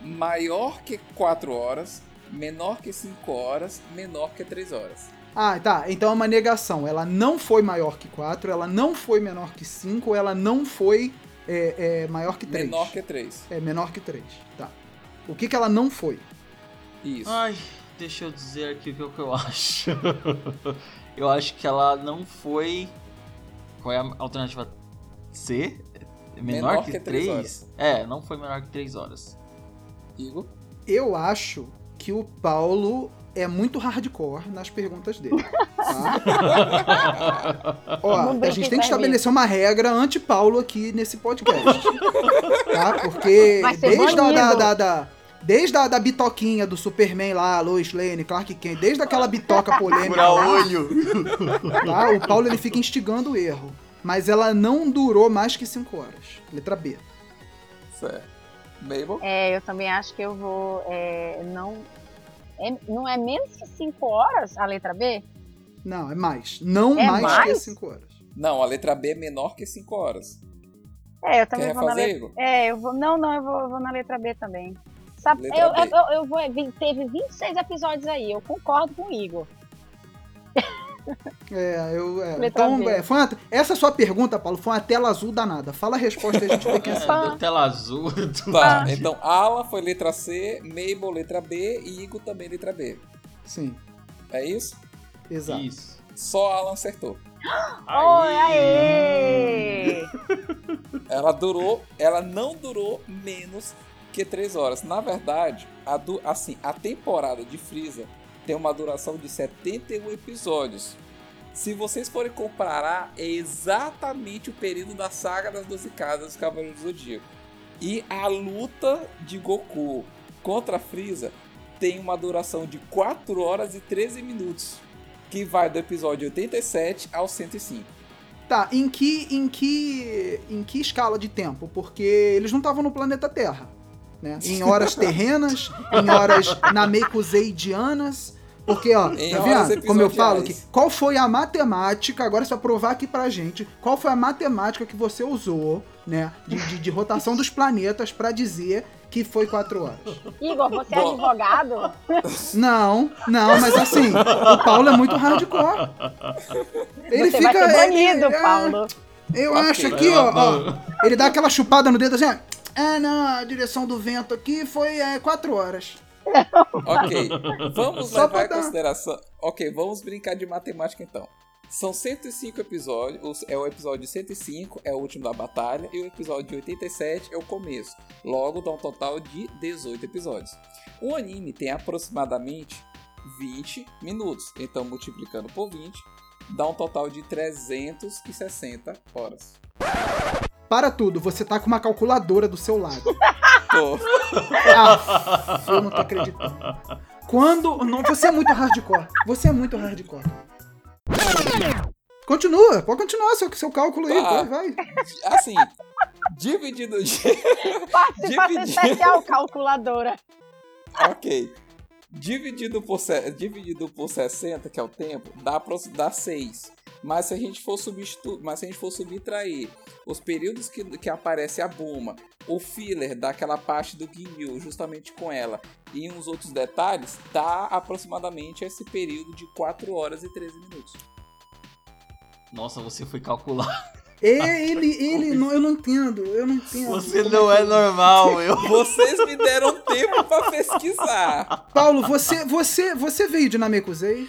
Maior que 4 horas, menor que 5 horas, menor que 3 horas. Ah, tá. Então é uma negação. Ela não foi maior que 4, ela não foi menor que 5, ela não foi é, é, maior que 3. Menor que 3. É, menor que 3. Tá. O que, que ela não foi? Isso. Ai, deixa eu dizer aqui o que eu- que eu acho. eu acho que ela não foi. Qual é a alternativa C? É Menor, Menor que, que três 3? horas. É, não foi menor que 3 horas. Igor? Eu acho que o Paulo é muito hardcore nas perguntas dele. Tá? Ó, a gente tem que estabelecer uma regra anti-Paulo aqui nesse podcast. tá? Porque desde a, da, da, da- desde a da bitoquinha do Superman lá, Lois Lane, Clark Kent, desde aquela bitoca polêmica lá, olho! tá? o Paulo ele fica instigando o erro. Mas ela não durou mais que 5 horas. Letra B. Certo. Mabel? É, eu também acho que eu vou. é, não, é, não é menos que 5 horas a letra B? Não, é mais. Não É mais, que mais? 5 horas. Não, a letra B é menor que 5 horas. É, eu também Quer vou na letra. Igor? É, eu vou. Não, não, eu vou, eu vou na letra B também. Sabe, Letra eu, B. eu, eu, eu vou. Teve 26 episódios aí, eu concordo com o Igor. É, eu. é. Então, é, foi uma- essa sua pergunta, Paulo, foi uma tela azul danada. Fala a resposta e a gente É, acerta. deu tela azul. Tá, então Alan foi letra C, Mabel letra B e Igor também letra B. Sim, É isso? exato. Isso. Só Alan acertou. Oi, aê! Ela durou, ela não durou menos que 3 horas. Na verdade, a, du- assim, a temporada de Freeza tem uma duração de 71 episódios. Se vocês forem comparar, é exatamente o período da saga das 12 casas dos Cavaleiros do Zodíaco. E a luta de Goku contra Freeza tem uma duração de 4 horas e 13 minutos, que vai do episódio 87 ao 105. Tá, em que, em que. em que escala de tempo? Porque eles não estavam no planeta Terra. Né? Em horas terrenas, em horas namekuseidianas. Porque, ó, Em tá vendo? Como eu falo que. Qual foi a matemática, agora você vai provar aqui pra gente, qual foi a matemática que você usou, né? De, de, de rotação dos planetas pra dizer que foi 4 horas. Igor, você é Bom. advogado? Não, não, mas assim, o Paulo é muito hardcore. Ele você fica. vai ser banido, ele- ah, Paulo. Eu Ok. acho aqui, ó, ó. Ele dá aquela chupada no dedo assim, ó. Ah, não, a direção do vento aqui foi 4 horas. Ok, vamos Só levar em consideração. Ok, vamos brincar de matemática então. São 105 episódios, é o episódio 105, é o último da batalha, e o episódio 87 é o começo. Logo dá um total de 18 episódios. O anime tem aproximadamente 20 minutos, então multiplicando por 20, dá um total de 360 horas. Para tudo, você tá com uma calculadora do seu lado. Pô, Ah, eu não tô acreditando. Quando. Não, você é muito hardcore. Você é muito hardcore. Continua, pode continuar seu, seu cálculo aí, Tá. vai, vai. assim, dividido. Participação Dividir. especial, calculadora. ok. Dividido por, dividido por 60, que é o tempo, dá, pro- dá 6. Mas se a gente for substitu mas se a gente for subtrair os períodos que, que aparece a Buma, o filler daquela parte do Ginyu, justamente com ela, e uns outros detalhes, dá aproximadamente esse período de 4 horas e 13 minutos. Nossa, você foi calcular. É, ele, ele, não, eu não entendo, eu não entendo. Você não que- é normal, eu. Vocês me deram tempo pra pesquisar. Paulo, você, você, você veio de Namekusei?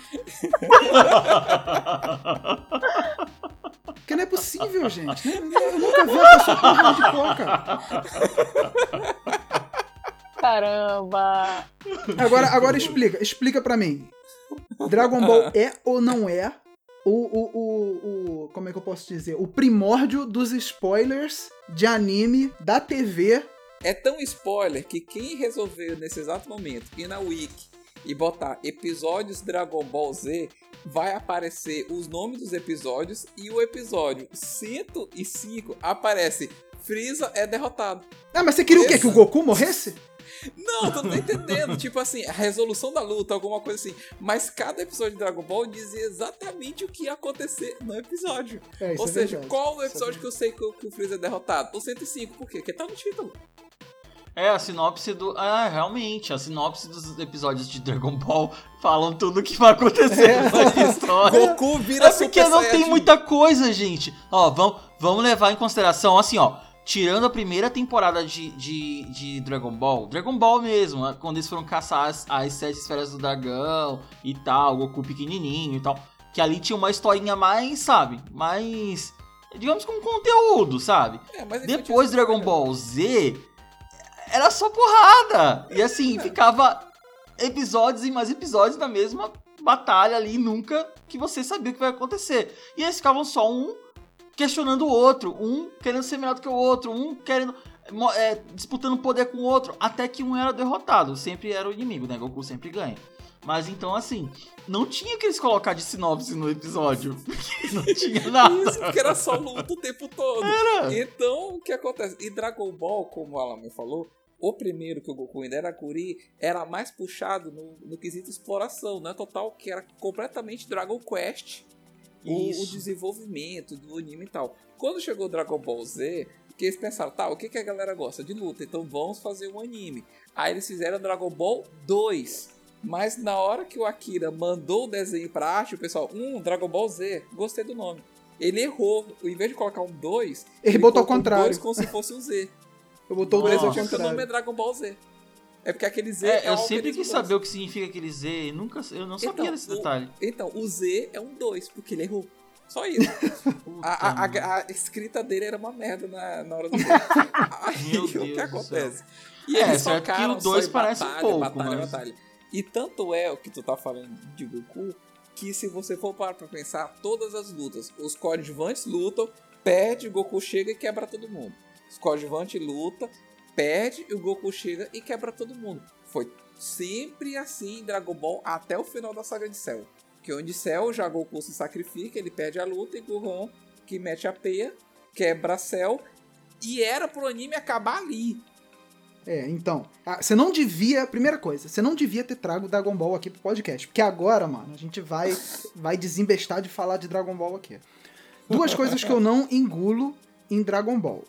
Porque não é possível, gente. Eu nunca vi uma pessoa tão hardcore, cara. Caramba. Agora, agora explica, explica pra mim. Dragon Ball é ou não é o, o, o, o- como é que eu posso dizer? O primórdio dos spoilers de anime da TV. É tão spoiler que quem resolveu nesse exato momento ir na Wiki e botar episódios Dragon Ball Z vai aparecer os nomes dos episódios e o episódio 105 aparece Freeza é derrotado. Ah, mas você queria o quê? Que o Goku morresse? Não, tu não tá entendendo. tipo assim, a resolução da luta, alguma coisa assim. Mas cada episódio de Dragon Ball dizia exatamente o que ia acontecer no episódio. É, isso Ou é seja, verdade. qual o é episódio que eu sei que o, que o Freeza é derrotado? O 105, por quê? Porque tá no título. É, a sinopse do. Ah, realmente, a sinopse dos episódios de Dragon Ball falam tudo o que vai acontecer É. na história. Goku vira É porque Super não tem Saiyajin. muita coisa, gente. Ó, vamos, vamos levar em consideração, assim, ó. Tirando a primeira temporada de, de, de Dragon Ball, Dragon Ball mesmo, né, quando eles foram caçar as, as sete esferas do dragão e tal, Goku pequenininho e tal, que ali tinha uma historinha mais, sabe, mais, digamos como conteúdo, sabe? É, Depois Dragon Ball Z era só porrada. E assim, ficava episódios e mais episódios da mesma batalha ali, nunca que você sabia o que vai acontecer. E eles ficavam só um questionando o outro, um querendo ser melhor do que o outro, um querendo é, disputando poder com o outro, até que um era derrotado, sempre era o inimigo, né? Goku sempre ganha. Mas então, assim, não tinha que eles colocar de sinopse no episódio. porque não tinha nada. Isso, porque era só luta o tempo todo. Era. Então, o que acontece? E Dragon Ball, como o Alan me falou, o primeiro que o Goku ainda era Kuri, era mais puxado no, no quesito exploração, né? Total, que era completamente Dragon Quest. O, o desenvolvimento do anime e tal. Quando chegou o Dragon Ball Z, que eles pensaram, tá, o que, que a galera gosta? De luta, então vamos fazer um anime. Aí eles fizeram Dragon Ball 2. Mas na hora que o Akira mandou o desenho pra arte, o pessoal, hum, Dragon Ball Z, gostei do nome. Ele errou, em vez de colocar um 2, Ele botou ao colocou um contrário. 2 como se fosse um Z. Eu botou o Nossa. dois ao Por isso que o nome é contrário. Dragon Ball Z. É porque aquele Z É, é, eu um sempre quis saber o que significa aquele Z, e nunca, eu não sabia Então, desse o- detalhe. Então, o Z é um 2, porque ele errou. Só isso. a, a- a- a escrita dele era uma merda na, na hora do Aí Meu o que Deus acontece? E É, eles certo que o só dois em parece um batalha, pouco, batalha, mas- batalha. E tanto é o que tu tá falando de Goku, que se você for parar pra pensar, todas as lutas, os coadjuvantes lutam, perde, Goku chega e quebra todo mundo. Os coadjuvantes lutam, perde, e o Goku chega e quebra todo mundo. Foi sempre assim em Dragon Ball até o final da saga de Cell. Que onde Cell, já Goku se sacrifica, ele perde a luta e Gohan, que mete a peia, quebra Cell. E era pro anime acabar ali. É, então. Você não devia. Primeira coisa, você não devia ter trago Dragon Ball aqui pro podcast. Porque agora, mano, a gente vai, vai desembestar de falar de Dragon Ball aqui. Duas coisas que eu não engulo em Dragon Ball.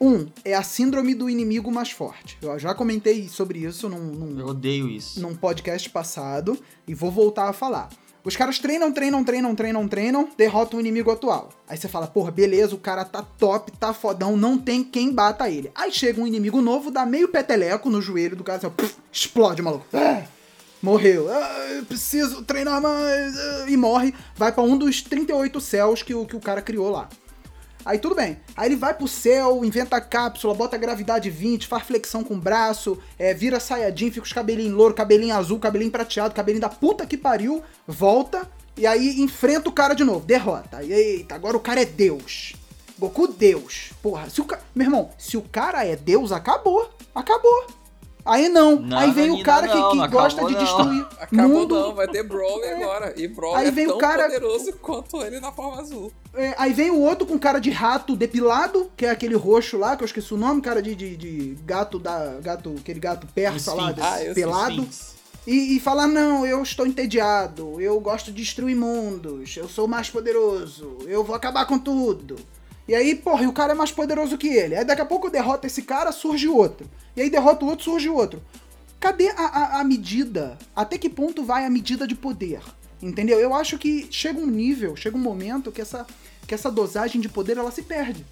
Um, é a síndrome do inimigo mais forte. Eu já comentei sobre isso num, num, Eu odeio isso. num podcast passado e vou voltar a falar. Os caras treinam, treinam, treinam, treinam, treinam, derrotam o inimigo atual. Aí você fala, porra, beleza, o cara tá top, tá fodão, não tem quem bata ele. Aí chega um inimigo novo, dá meio peteleco no joelho do cara, assim, ó, explode, maluco. Ah! Morreu. Ah, preciso treinar mais. ah, E morre. Vai pra um dos 38 céus que o, que o cara criou lá. Aí tudo bem. Aí ele vai pro céu, inventa a cápsula, bota a gravidade 20, faz flexão com o braço, é, vira Saiyajin, fica os cabelinhos louro, cabelinho azul, cabelinho prateado, cabelinho da puta que pariu, volta e aí enfrenta o cara de novo, derrota. Aí, eita, agora o cara é Deus. Goku Deus. Porra, se o ca... meu irmão, se o cara é Deus, acabou. Acabou. Aí não. Não, aí vem o Nanina, cara que, não, que não gosta de não. destruir Acabou mundo. não, vai ter Broly agora. E Broly Aí é vem o tão cara- poderoso quanto ele na forma azul. É, aí vem o outro com cara de rato depilado, que é aquele roxo lá, que eu esqueci o nome, cara de, de, de gato da. gato, aquele gato persa lá. Ah, pelado. E, e falar, não, eu estou entediado, eu gosto de destruir mundos, eu sou o mais poderoso, eu vou acabar com tudo. E aí, porra, e o cara é mais poderoso que ele. Aí daqui a pouco derrota esse cara, surge outro. E aí derrota o outro, surge outro. Cadê a, a, a medida? Até que ponto vai a medida de poder? Entendeu? Eu acho que chega um nível, chega um momento que essa, que essa dosagem de poder ela se perde.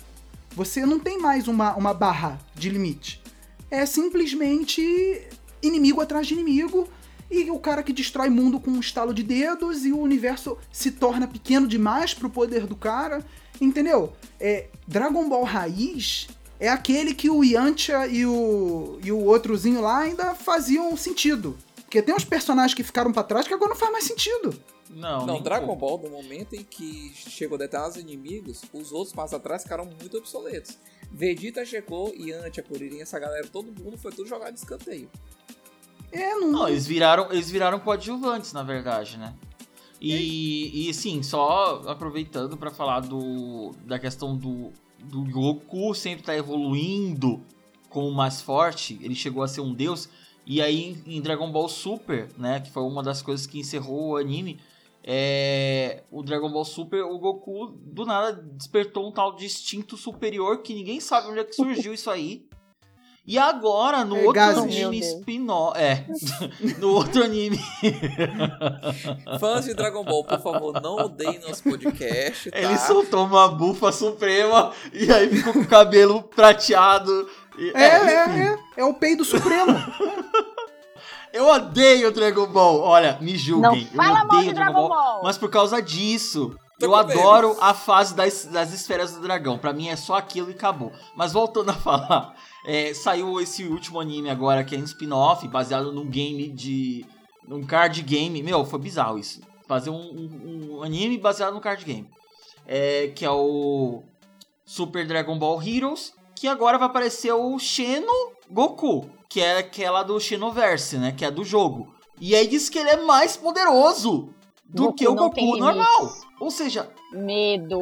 Você não tem mais uma, uma barra de limite. É simplesmente inimigo atrás de inimigo e o cara que destrói mundo com um estalo de dedos e o universo se torna pequeno demais pro poder do cara, entendeu? É, Dragon Ball Raiz é aquele que o Yantia e o, e o outrozinho lá ainda faziam sentido. Porque tem uns personagens que ficaram pra trás que agora não faz mais sentido. Não, Não, Dragon pouco. Ball, no momento em que chegou determinados inimigos, os outros passos atrás ficaram muito obsoletos. Vegeta chegou, Yantia, Kuririn, essa galera, todo mundo foi tudo jogado de escanteio. É, não. Não, eles viraram, eles viraram coadjuvantes, na verdade, né? E, e sim, só aproveitando pra falar do, da questão do, do Goku sempre tá evoluindo como mais forte, ele chegou a ser um deus, e aí em Dragon Ball Super, né, que foi uma das coisas que encerrou o anime, é, o Dragon Ball Super, o Goku do nada despertou um tal de instinto superior que ninguém sabe onde é que surgiu isso aí. E agora, no É, outro anime spin-off. É. no outro anime. Fãs de Dragon Ball, por favor, não odeiem nosso podcast, tá? Ele soltou uma bufa suprema e aí ficou com o cabelo prateado. E- É, é, enfim. é. É o peido supremo. Eu odeio Dragon Ball. Olha, me Não julguem. fala eu mal odeio de Dragon Ball. Mas por causa disso. Tô eu adoro a fase das, das esferas do dragão. Pra mim é só aquilo e acabou. Mas voltando a falar, é, saiu esse último anime agora que é um spin-off baseado num game de. num card game. Meu, foi bizarro isso. Fazer um, um- um anime baseado num card game. É, que é o Super Dragon Ball Heroes. Que agora vai aparecer o Xeno Goku. Que é aquela do Xenoverse, né? Que é do jogo. E aí diz que ele é mais poderoso do Goku que o Goku normal. limites. Ou seja, Medo,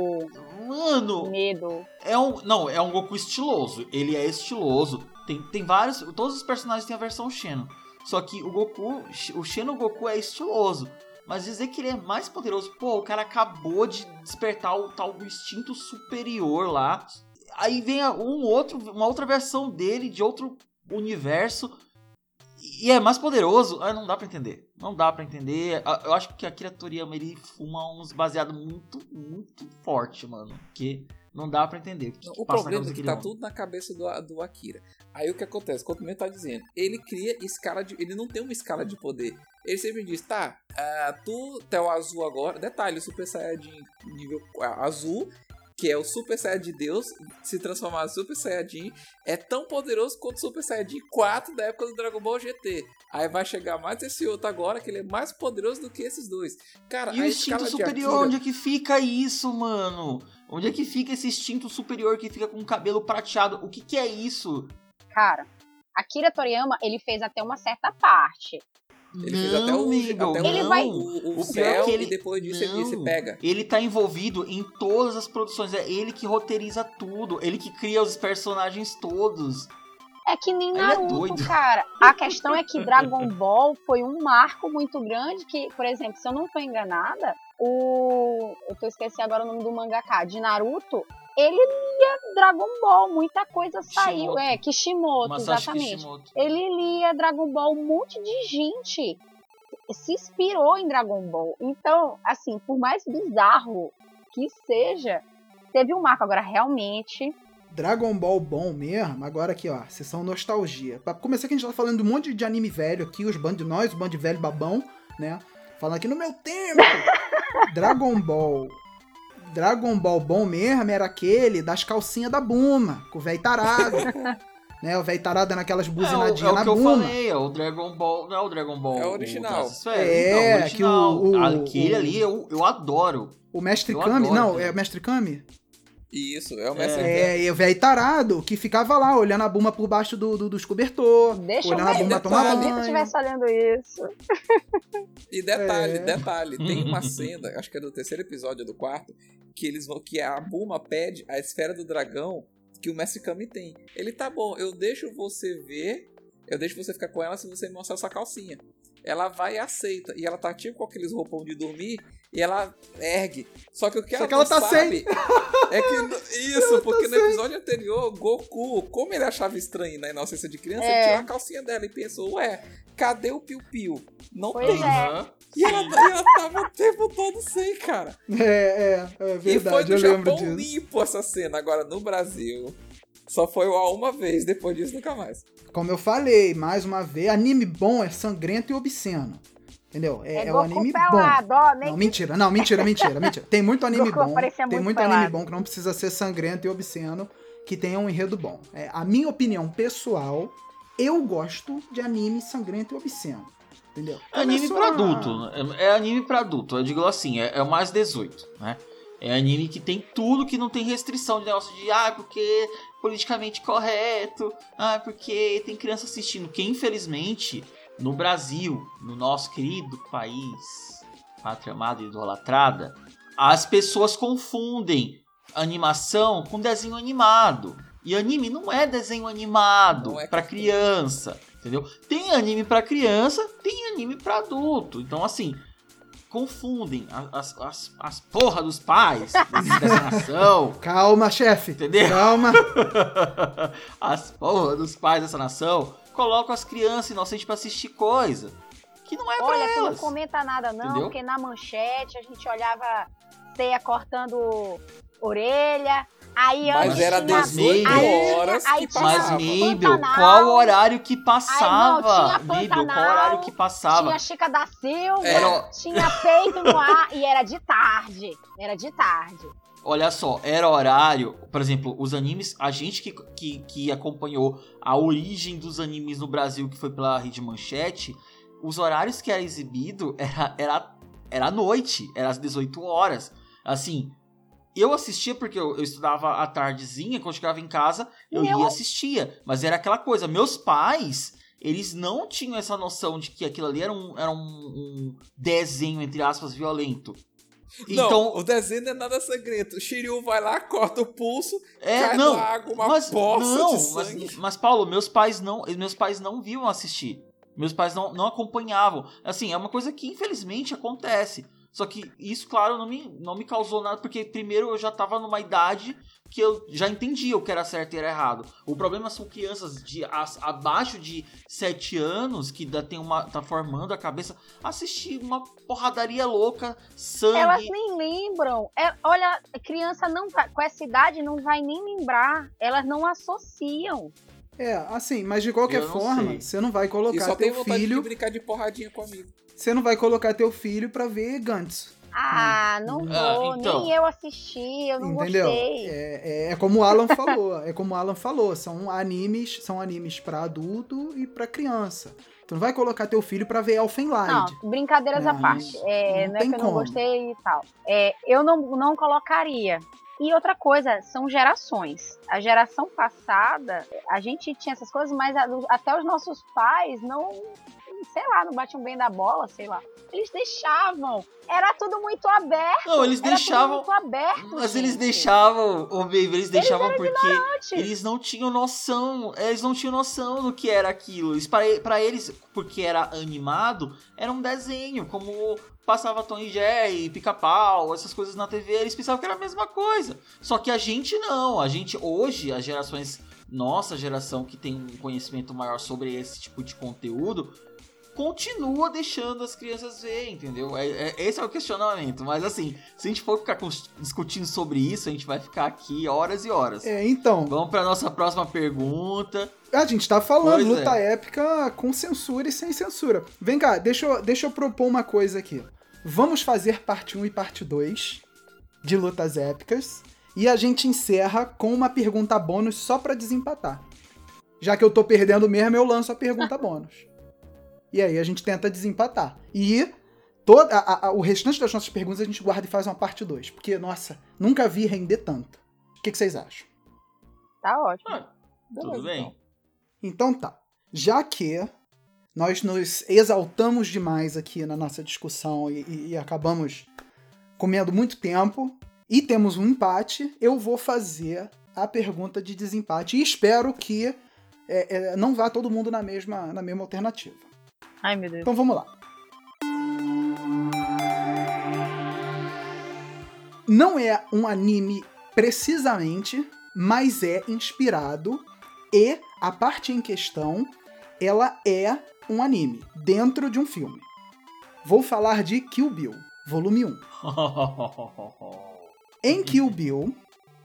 mano, medo. é um. Não, é um Goku estiloso. Ele é estiloso. Tem, tem vários. Todos os personagens têm a versão Xeno. Só que o Goku. O Xeno Goku é estiloso. Mas dizer que ele é mais poderoso. Pô, o cara acabou de despertar o tal do instinto superior lá. Aí vem a- um outro, uma outra versão dele de outro universo. E é mais poderoso. Ah, não dá pra entender. Não dá pra entender. Ah, Eu acho que a Akira Toriyama ele fuma uns baseados muito, muito forte, mano. Que não dá pra entender. O, que que O na problema é que tá homem. tudo na cabeça do, do Akira. Aí o que acontece? Quanto o tá dizendo, ele cria escala de. Ele não tem uma escala de poder. Ele sempre diz, tá, ah, tu é o azul agora. Detalhe, o Super Saiyajin nível ah, azul, que é o Super Saiyajin de Deus, se transformar em Super Saiyajin, é tão poderoso quanto o Super Saiyajin 4 da época do Dragon Ball GT. Aí vai chegar mais esse outro agora, que ele é mais poderoso do que esses dois. Cara, E o instinto superior, Akira- onde é que fica isso, mano? Onde é que fica esse instinto superior que fica com o cabelo prateado? O que que é isso? Cara, Akira Toriyama, ele fez até uma certa parte. Ele fez até o, amigo, até o- Ele vai- o, o, é céu que ele- e depois disso ele Não. disse pega. Ele tá envolvido em todas as produções, é ele que roteiriza tudo, ele que cria os personagens todos. É que nem Ele é Naruto, doido. cara. A questão é que Dragon Ball foi um marco muito grande que, por exemplo, se eu não tô enganada, o... Eu tô esquecendo agora o nome do mangaka. De Naruto, ele lia Dragon Ball. Muita coisa saiu. Kishimoto. É, Kishimoto, Masashi exatamente. Kishimoto. Ele lia Dragon Ball. Um monte de gente se inspirou em Dragon Ball. Então, assim, por mais bizarro que seja, teve um marco. Agora, realmente, Dragon Ball bom mesmo, agora aqui, ó, sessão nostalgia. Pra começar que a gente tá falando de um monte de anime velho aqui, os band nós, o band velho babão, né? Falando aqui no meu tempo. Dragon Ball. Dragon Ball bom mesmo era aquele das calcinhas da Buma, com o velho tarado. né? O velho tarado naquelas É, o, é buzinadinhas o na que eu Buma. falei, é o Dragon Ball. Não é o Dragon Ball. É o original. É, então, o que original. o- o- Aquele o- ali eu, eu adoro. O Mestre Eu Kami, adoro não, é o Mestre Kami? Isso, é o mestre. É, e o velho tarado que ficava lá olhando a Buma por baixo do, do- dos cobertor, Deixa eu olhando a ver. Buma Eu tomar Se banho. eu estivesse olhando isso. E detalhe, É. detalhe, tem uma cena, acho que é do terceiro episódio ou do quarto, que eles vão que a Buma pede a esfera do dragão que o Mestre Kami tem. Ele tá bom, eu deixo você ver, eu deixo você ficar com ela se você me mostrar sua calcinha. Ela vai e aceita. E ela tá tipo com aqueles roupão de dormir e ela ergue. Só que o que Só ela, que ela não tá sabe é que no- isso, porque no episódio anterior, Goku, como ele achava estranho na inocência de criança, É. ele tirou a calcinha dela e pensou, ué, cadê o Piu Piu? Não Pois tem. é. E ela, e ela tava o tempo todo sem, cara. É, é, é e foi verdade, do eu lembro Japão disso. limpo essa cena. Agora, no Brasil, só foi a uma vez. Depois disso, nunca mais. Como eu falei, mais uma vez, anime bom é sangrento e obsceno. Entendeu? É, É, é um Goku anime bom. pelado, ó. Nem Não, mentira, não, mentira, mentira, mentira. Tem muito anime Goku bom. Tem muito anime bom que não precisa ser sangrento e obsceno, que tenha um enredo bom. É, a minha opinião pessoal, eu gosto de anime sangrento e obsceno. Entendeu? É anime Começou pra adulto. É, é anime pra adulto. Eu digo assim, é, é o mais 18, né? É anime que tem tudo que não tem restrição de negócio de ah, porque politicamente correto, ah, porque tem criança assistindo. Que infelizmente, no Brasil, no nosso querido país, pátria amada e idolatrada, as pessoas confundem animação com desenho animado. E anime não é desenho animado é pra cartoon. criança, entendeu? Tem anime pra criança, tem anime pra adulto. Então, assim, confundem as, as, as porra dos pais dessa nação, Calma, chefe. entendeu? Calma. as porra dos pais dessa nação colocam as crianças inocentes pra assistir coisa que não é pra Olha, não comenta nada não, Entendeu? porque na manchete a gente olhava ceia cortando orelha, aí Mas antes era tinha... 18 aí- horas aí que Mas, passava. Mabel, qual o horário que Aí, não, passava? tinha Mabel, qual o horário que passava? Tinha Chica da Silva, Era- tinha peito no ar e era de tarde. Era de tarde. Olha só, era horário. Por exemplo, os animes. A gente que, que, que acompanhou a origem dos animes no Brasil, que foi pela Rede Manchete, os horários que era exibido era, era, era à noite, era às 18 horas. Assim, eu assistia porque eu, eu estudava à tardezinha, quando eu chegava em casa, eu Meu- ia e assistia. Mas era aquela coisa, meus pais. Eles não tinham essa noção de que aquilo ali era um, era um, um desenho, entre aspas, violento. Não, Então, o desenho não é nada sangrento. O Shiryu vai lá, corta o pulso, É, cai não, na água, uma mas, poça não, de sangue. mas, mas, Paulo, meus pais não, meus pais não viam assistir. Meus pais não, não acompanhavam. Assim, é uma coisa que infelizmente acontece. Só que isso, claro, não me, não me causou nada, porque primeiro eu já tava numa idade que eu já entendia o que era certo e era errado. O problema são crianças de as- abaixo de 7 anos que ainda tem uma, tá formando a cabeça, assistir uma porradaria louca, sangue. Elas nem lembram. É, olha, criança não com essa idade não vai nem lembrar. Elas não associam. É, assim, mas de qualquer Eu não forma, sei. você não vai E colocar só tem teu vontade filho. de brincar de porradinha comigo. Você não vai colocar teu filho pra ver Gantz. Ah, não Ah, vou. então. Nem eu assisti, eu não entendeu? gostei. É, é, é como o Alan falou. É como o Alan falou. São animes, são animes para adulto e pra criança. Tu não vai colocar teu filho pra ver Elfenlied. Não, brincadeiras à Não, parte. É, não não, é tem que eu não como. gostei e tal. É, eu não, não colocaria. E outra coisa, são gerações. A geração passada, a gente tinha essas coisas, mas até os nossos pais não, sei lá, não batiam bem da bola, sei lá. Eles deixavam. Era tudo muito aberto. Não, eles Era deixavam. tudo muito aberto. Mas eles gente. deixavam, ô baby, eles deixavam porque Antes. eles não tinham noção, eles não tinham noção do que era aquilo. Eles, pra eles, porque era animado, era um desenho, como passava Tom e Jerry, Pica-Pau, essas coisas na TV, eles pensavam que era a mesma coisa. Só que a gente não, a gente hoje, as gerações, nossa geração que tem um conhecimento maior sobre esse tipo de conteúdo, continua deixando as crianças ver, entendeu? É, é- esse é o questionamento. Mas assim, se a gente for ficar discutindo sobre isso, a gente vai ficar aqui horas e horas. É, então, Vamos pra nossa próxima pergunta. a gente tá falando Pois luta épica com censura e sem censura. Vem cá, deixa eu, deixa eu propor uma coisa aqui. Vamos fazer parte 1 e parte 2 de lutas épicas e a gente encerra com uma pergunta bônus só pra desempatar. Já que eu tô perdendo mesmo, eu lanço a pergunta bônus. E aí a gente tenta desempatar. E toda, a- a- o restante das nossas perguntas a gente guarda e faz uma parte 2. Porque, nossa, nunca vi render tanto. O que, que vocês acham? Tá ótimo. Ah, tudo bem. Então tá. Já que nós nos exaltamos demais aqui na nossa discussão e, e- e acabamos comendo muito tempo e temos um empate, eu vou fazer a pergunta de desempate e espero que é, é, não vá todo mundo na mesma, na mesma alternativa. Ai, meu Deus. Então vamos lá. Não é um anime precisamente, mas é inspirado e a parte em questão ela é um anime dentro de um filme. Vou falar de Kill Bill, volume 1. Em Kill Bill,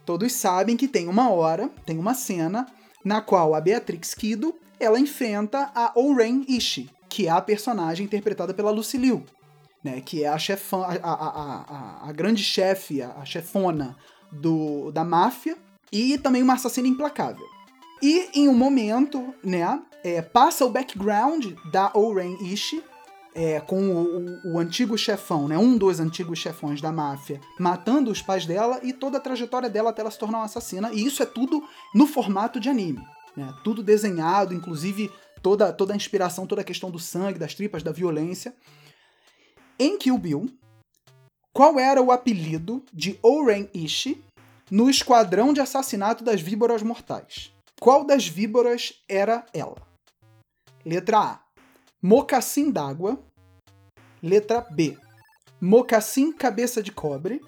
todos sabem que tem uma hora, tem uma cena na qual a Beatrix Kido ela enfrenta a Oren Ishii, que é a personagem interpretada pela Lucy Liu, né, que é a chefã, a, a, a, a, grande chefe, a, a chefona do, da máfia e também uma assassina implacável. E em um momento, né, é, passa o background da Oren Ishii é, com o, o- o antigo chefão, né, um dos antigos chefões da máfia, matando os pais dela e toda a trajetória dela até ela se tornar uma assassina. E isso é tudo no formato de anime. Né, tudo desenhado, inclusive toda, toda a inspiração, toda a questão do sangue, das tripas, da violência. Em Kill Bill, qual era o apelido de Oren Ishii no esquadrão de assassinato das víboras mortais? Qual das víboras era ela? Letra A. Mocassim d'água. Letra B. Mocassim cabeça de cobre.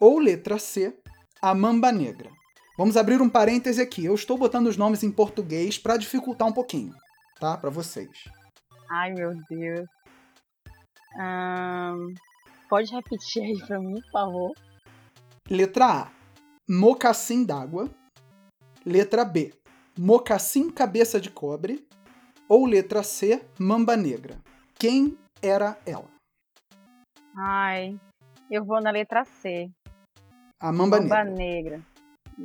Ou letra C. A mamba negra. Vamos abrir um parêntese aqui. Eu estou botando os nomes em português para dificultar um pouquinho, tá? Para vocês. Ai, meu Deus. Ahn, pode repetir aí pra mim, por favor? Letra A. Mocassim d'água. Letra B. Mocassim cabeça de cobre. Ou letra C. Mamba negra. Quem era ela? Ai, eu vou na letra C. A mamba, Mamba negra. negra.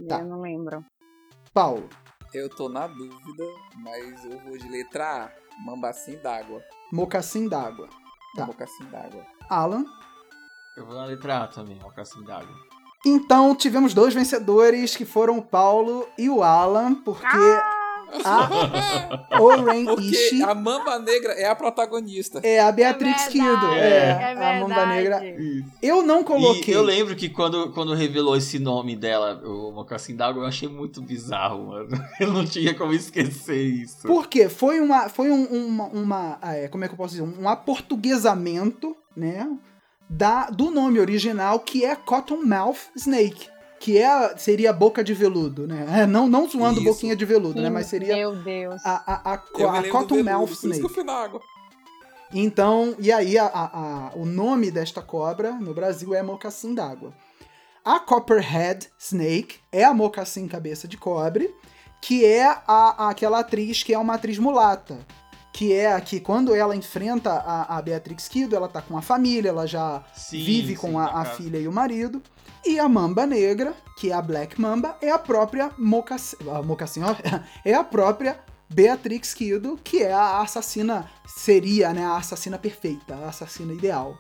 Tá. Eu não lembro. Paulo. Eu tô na dúvida, mas eu vou de letra A. Mambacim d'água. Mocassim d'água. Tá. Mocassim d'água. Alan. Eu vou na letra A também, cacinha d'água. Então, tivemos dois vencedores, que foram o Paulo e o Alan, porque a Oren Ishii a Mamba Negra é a protagonista. é a Beatrix É Kido. É, é a Mamba Negra. Eu não E coloquei. eu lembro que quando, quando revelou esse nome dela, o Mocassim d'Água, eu achei muito bizarro, mano. Eu não tinha como esquecer isso. Por quê? Foi, uma, foi um, uma, uma ah, é, como é que eu posso dizer? Um aportuguesamento, né? Da, do nome original, que é Cottonmouth Snake. Que é, seria boca de veludo, né? É, não, não zoando Isso. boquinha de veludo, né? Mas seria Meu Deus. a, a, a, a do Cottonmouth veludo, por isso que Snake. eu na água. Então, e aí a- a- a- o nome desta cobra no Brasil é mocassim d'água. A Copperhead Snake é a mocassim cabeça de cobre, que é a, aquela atriz que é uma atriz mulata. Que é a que quando ela enfrenta a, a Beatrix Kido, ela tá com a família, ela já Sim, vive sim, com a, a filha e o marido. E a Mamba Negra, que é a Black Mamba, é a própria ó, é a própria Beatrix Kido, que é a assassina, seria né, a assassina perfeita, a assassina ideal.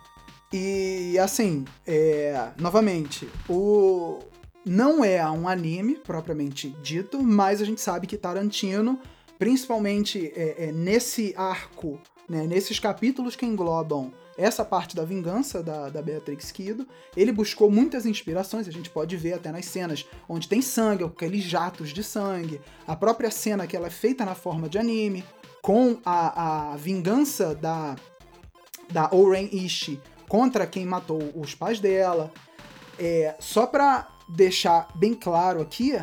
E assim, é, novamente, o não é um anime propriamente dito, mas a gente sabe que Tarantino, principalmente é, é, nesse arco, né, nesses capítulos que englobam essa parte da vingança da, da Beatrix Kido, ele buscou muitas inspirações, a gente pode ver até nas cenas onde tem sangue, aqueles jatos de sangue, a própria cena que ela é feita na forma de anime, com a, a vingança da, da Oren Ishii contra quem matou os pais dela. É, só pra deixar bem claro aqui,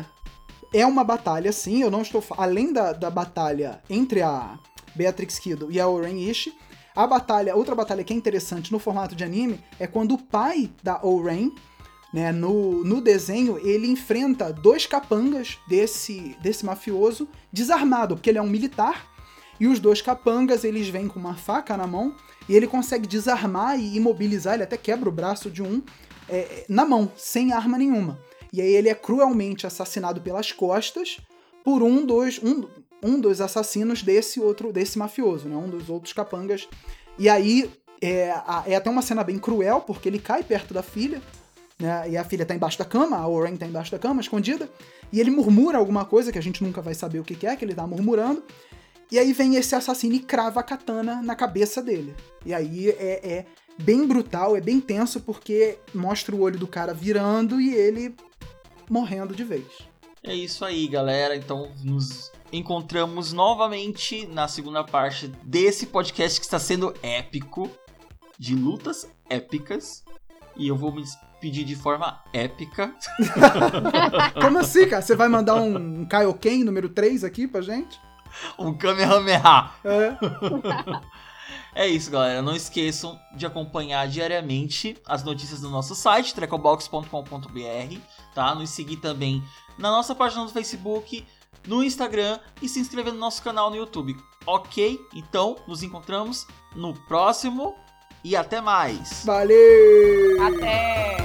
é uma batalha sim, eu não estou. Além da, da batalha entre a, Beatrix Kiddo e a Oren Ishii. A batalha, outra batalha que é interessante no formato de anime é quando o pai da Oren, né, no, no desenho, ele enfrenta dois capangas desse, desse mafioso desarmado, porque ele é um militar, e os dois capangas, eles vêm com uma faca na mão, e ele consegue desarmar e imobilizar, ele até quebra o braço de um, é, na mão, sem arma nenhuma. E aí ele é cruelmente assassinado pelas costas por um dos, um, um dos assassinos desse outro, desse mafioso, né? Um dos outros capangas. E aí é, é até uma cena bem cruel, porque ele cai perto da filha, né? E a filha tá embaixo da cama, a Oren tá embaixo da cama, escondida. E ele murmura alguma coisa que a gente nunca vai saber o que, que é, que ele tá murmurando. E aí vem esse assassino e crava a katana na cabeça dele. E aí é, é bem brutal, é bem tenso, porque mostra o olho do cara virando e ele morrendo de vez. É isso aí, galera. Então nos encontramos novamente na segunda parte desse podcast que está sendo épico, de lutas épicas. E eu vou me despedir de forma épica. Como assim, cara? Você vai mandar um, um Kaioken número 3 aqui pra gente? um Kamehameha. É. É isso, galera. Não esqueçam de acompanhar diariamente as notícias do nosso site, trecobox.com.br, tá? Nos seguir também na nossa página do Facebook, no Instagram e se inscrever no nosso canal no YouTube. Ok? Então, nos encontramos no próximo e até mais. Valeu! Até!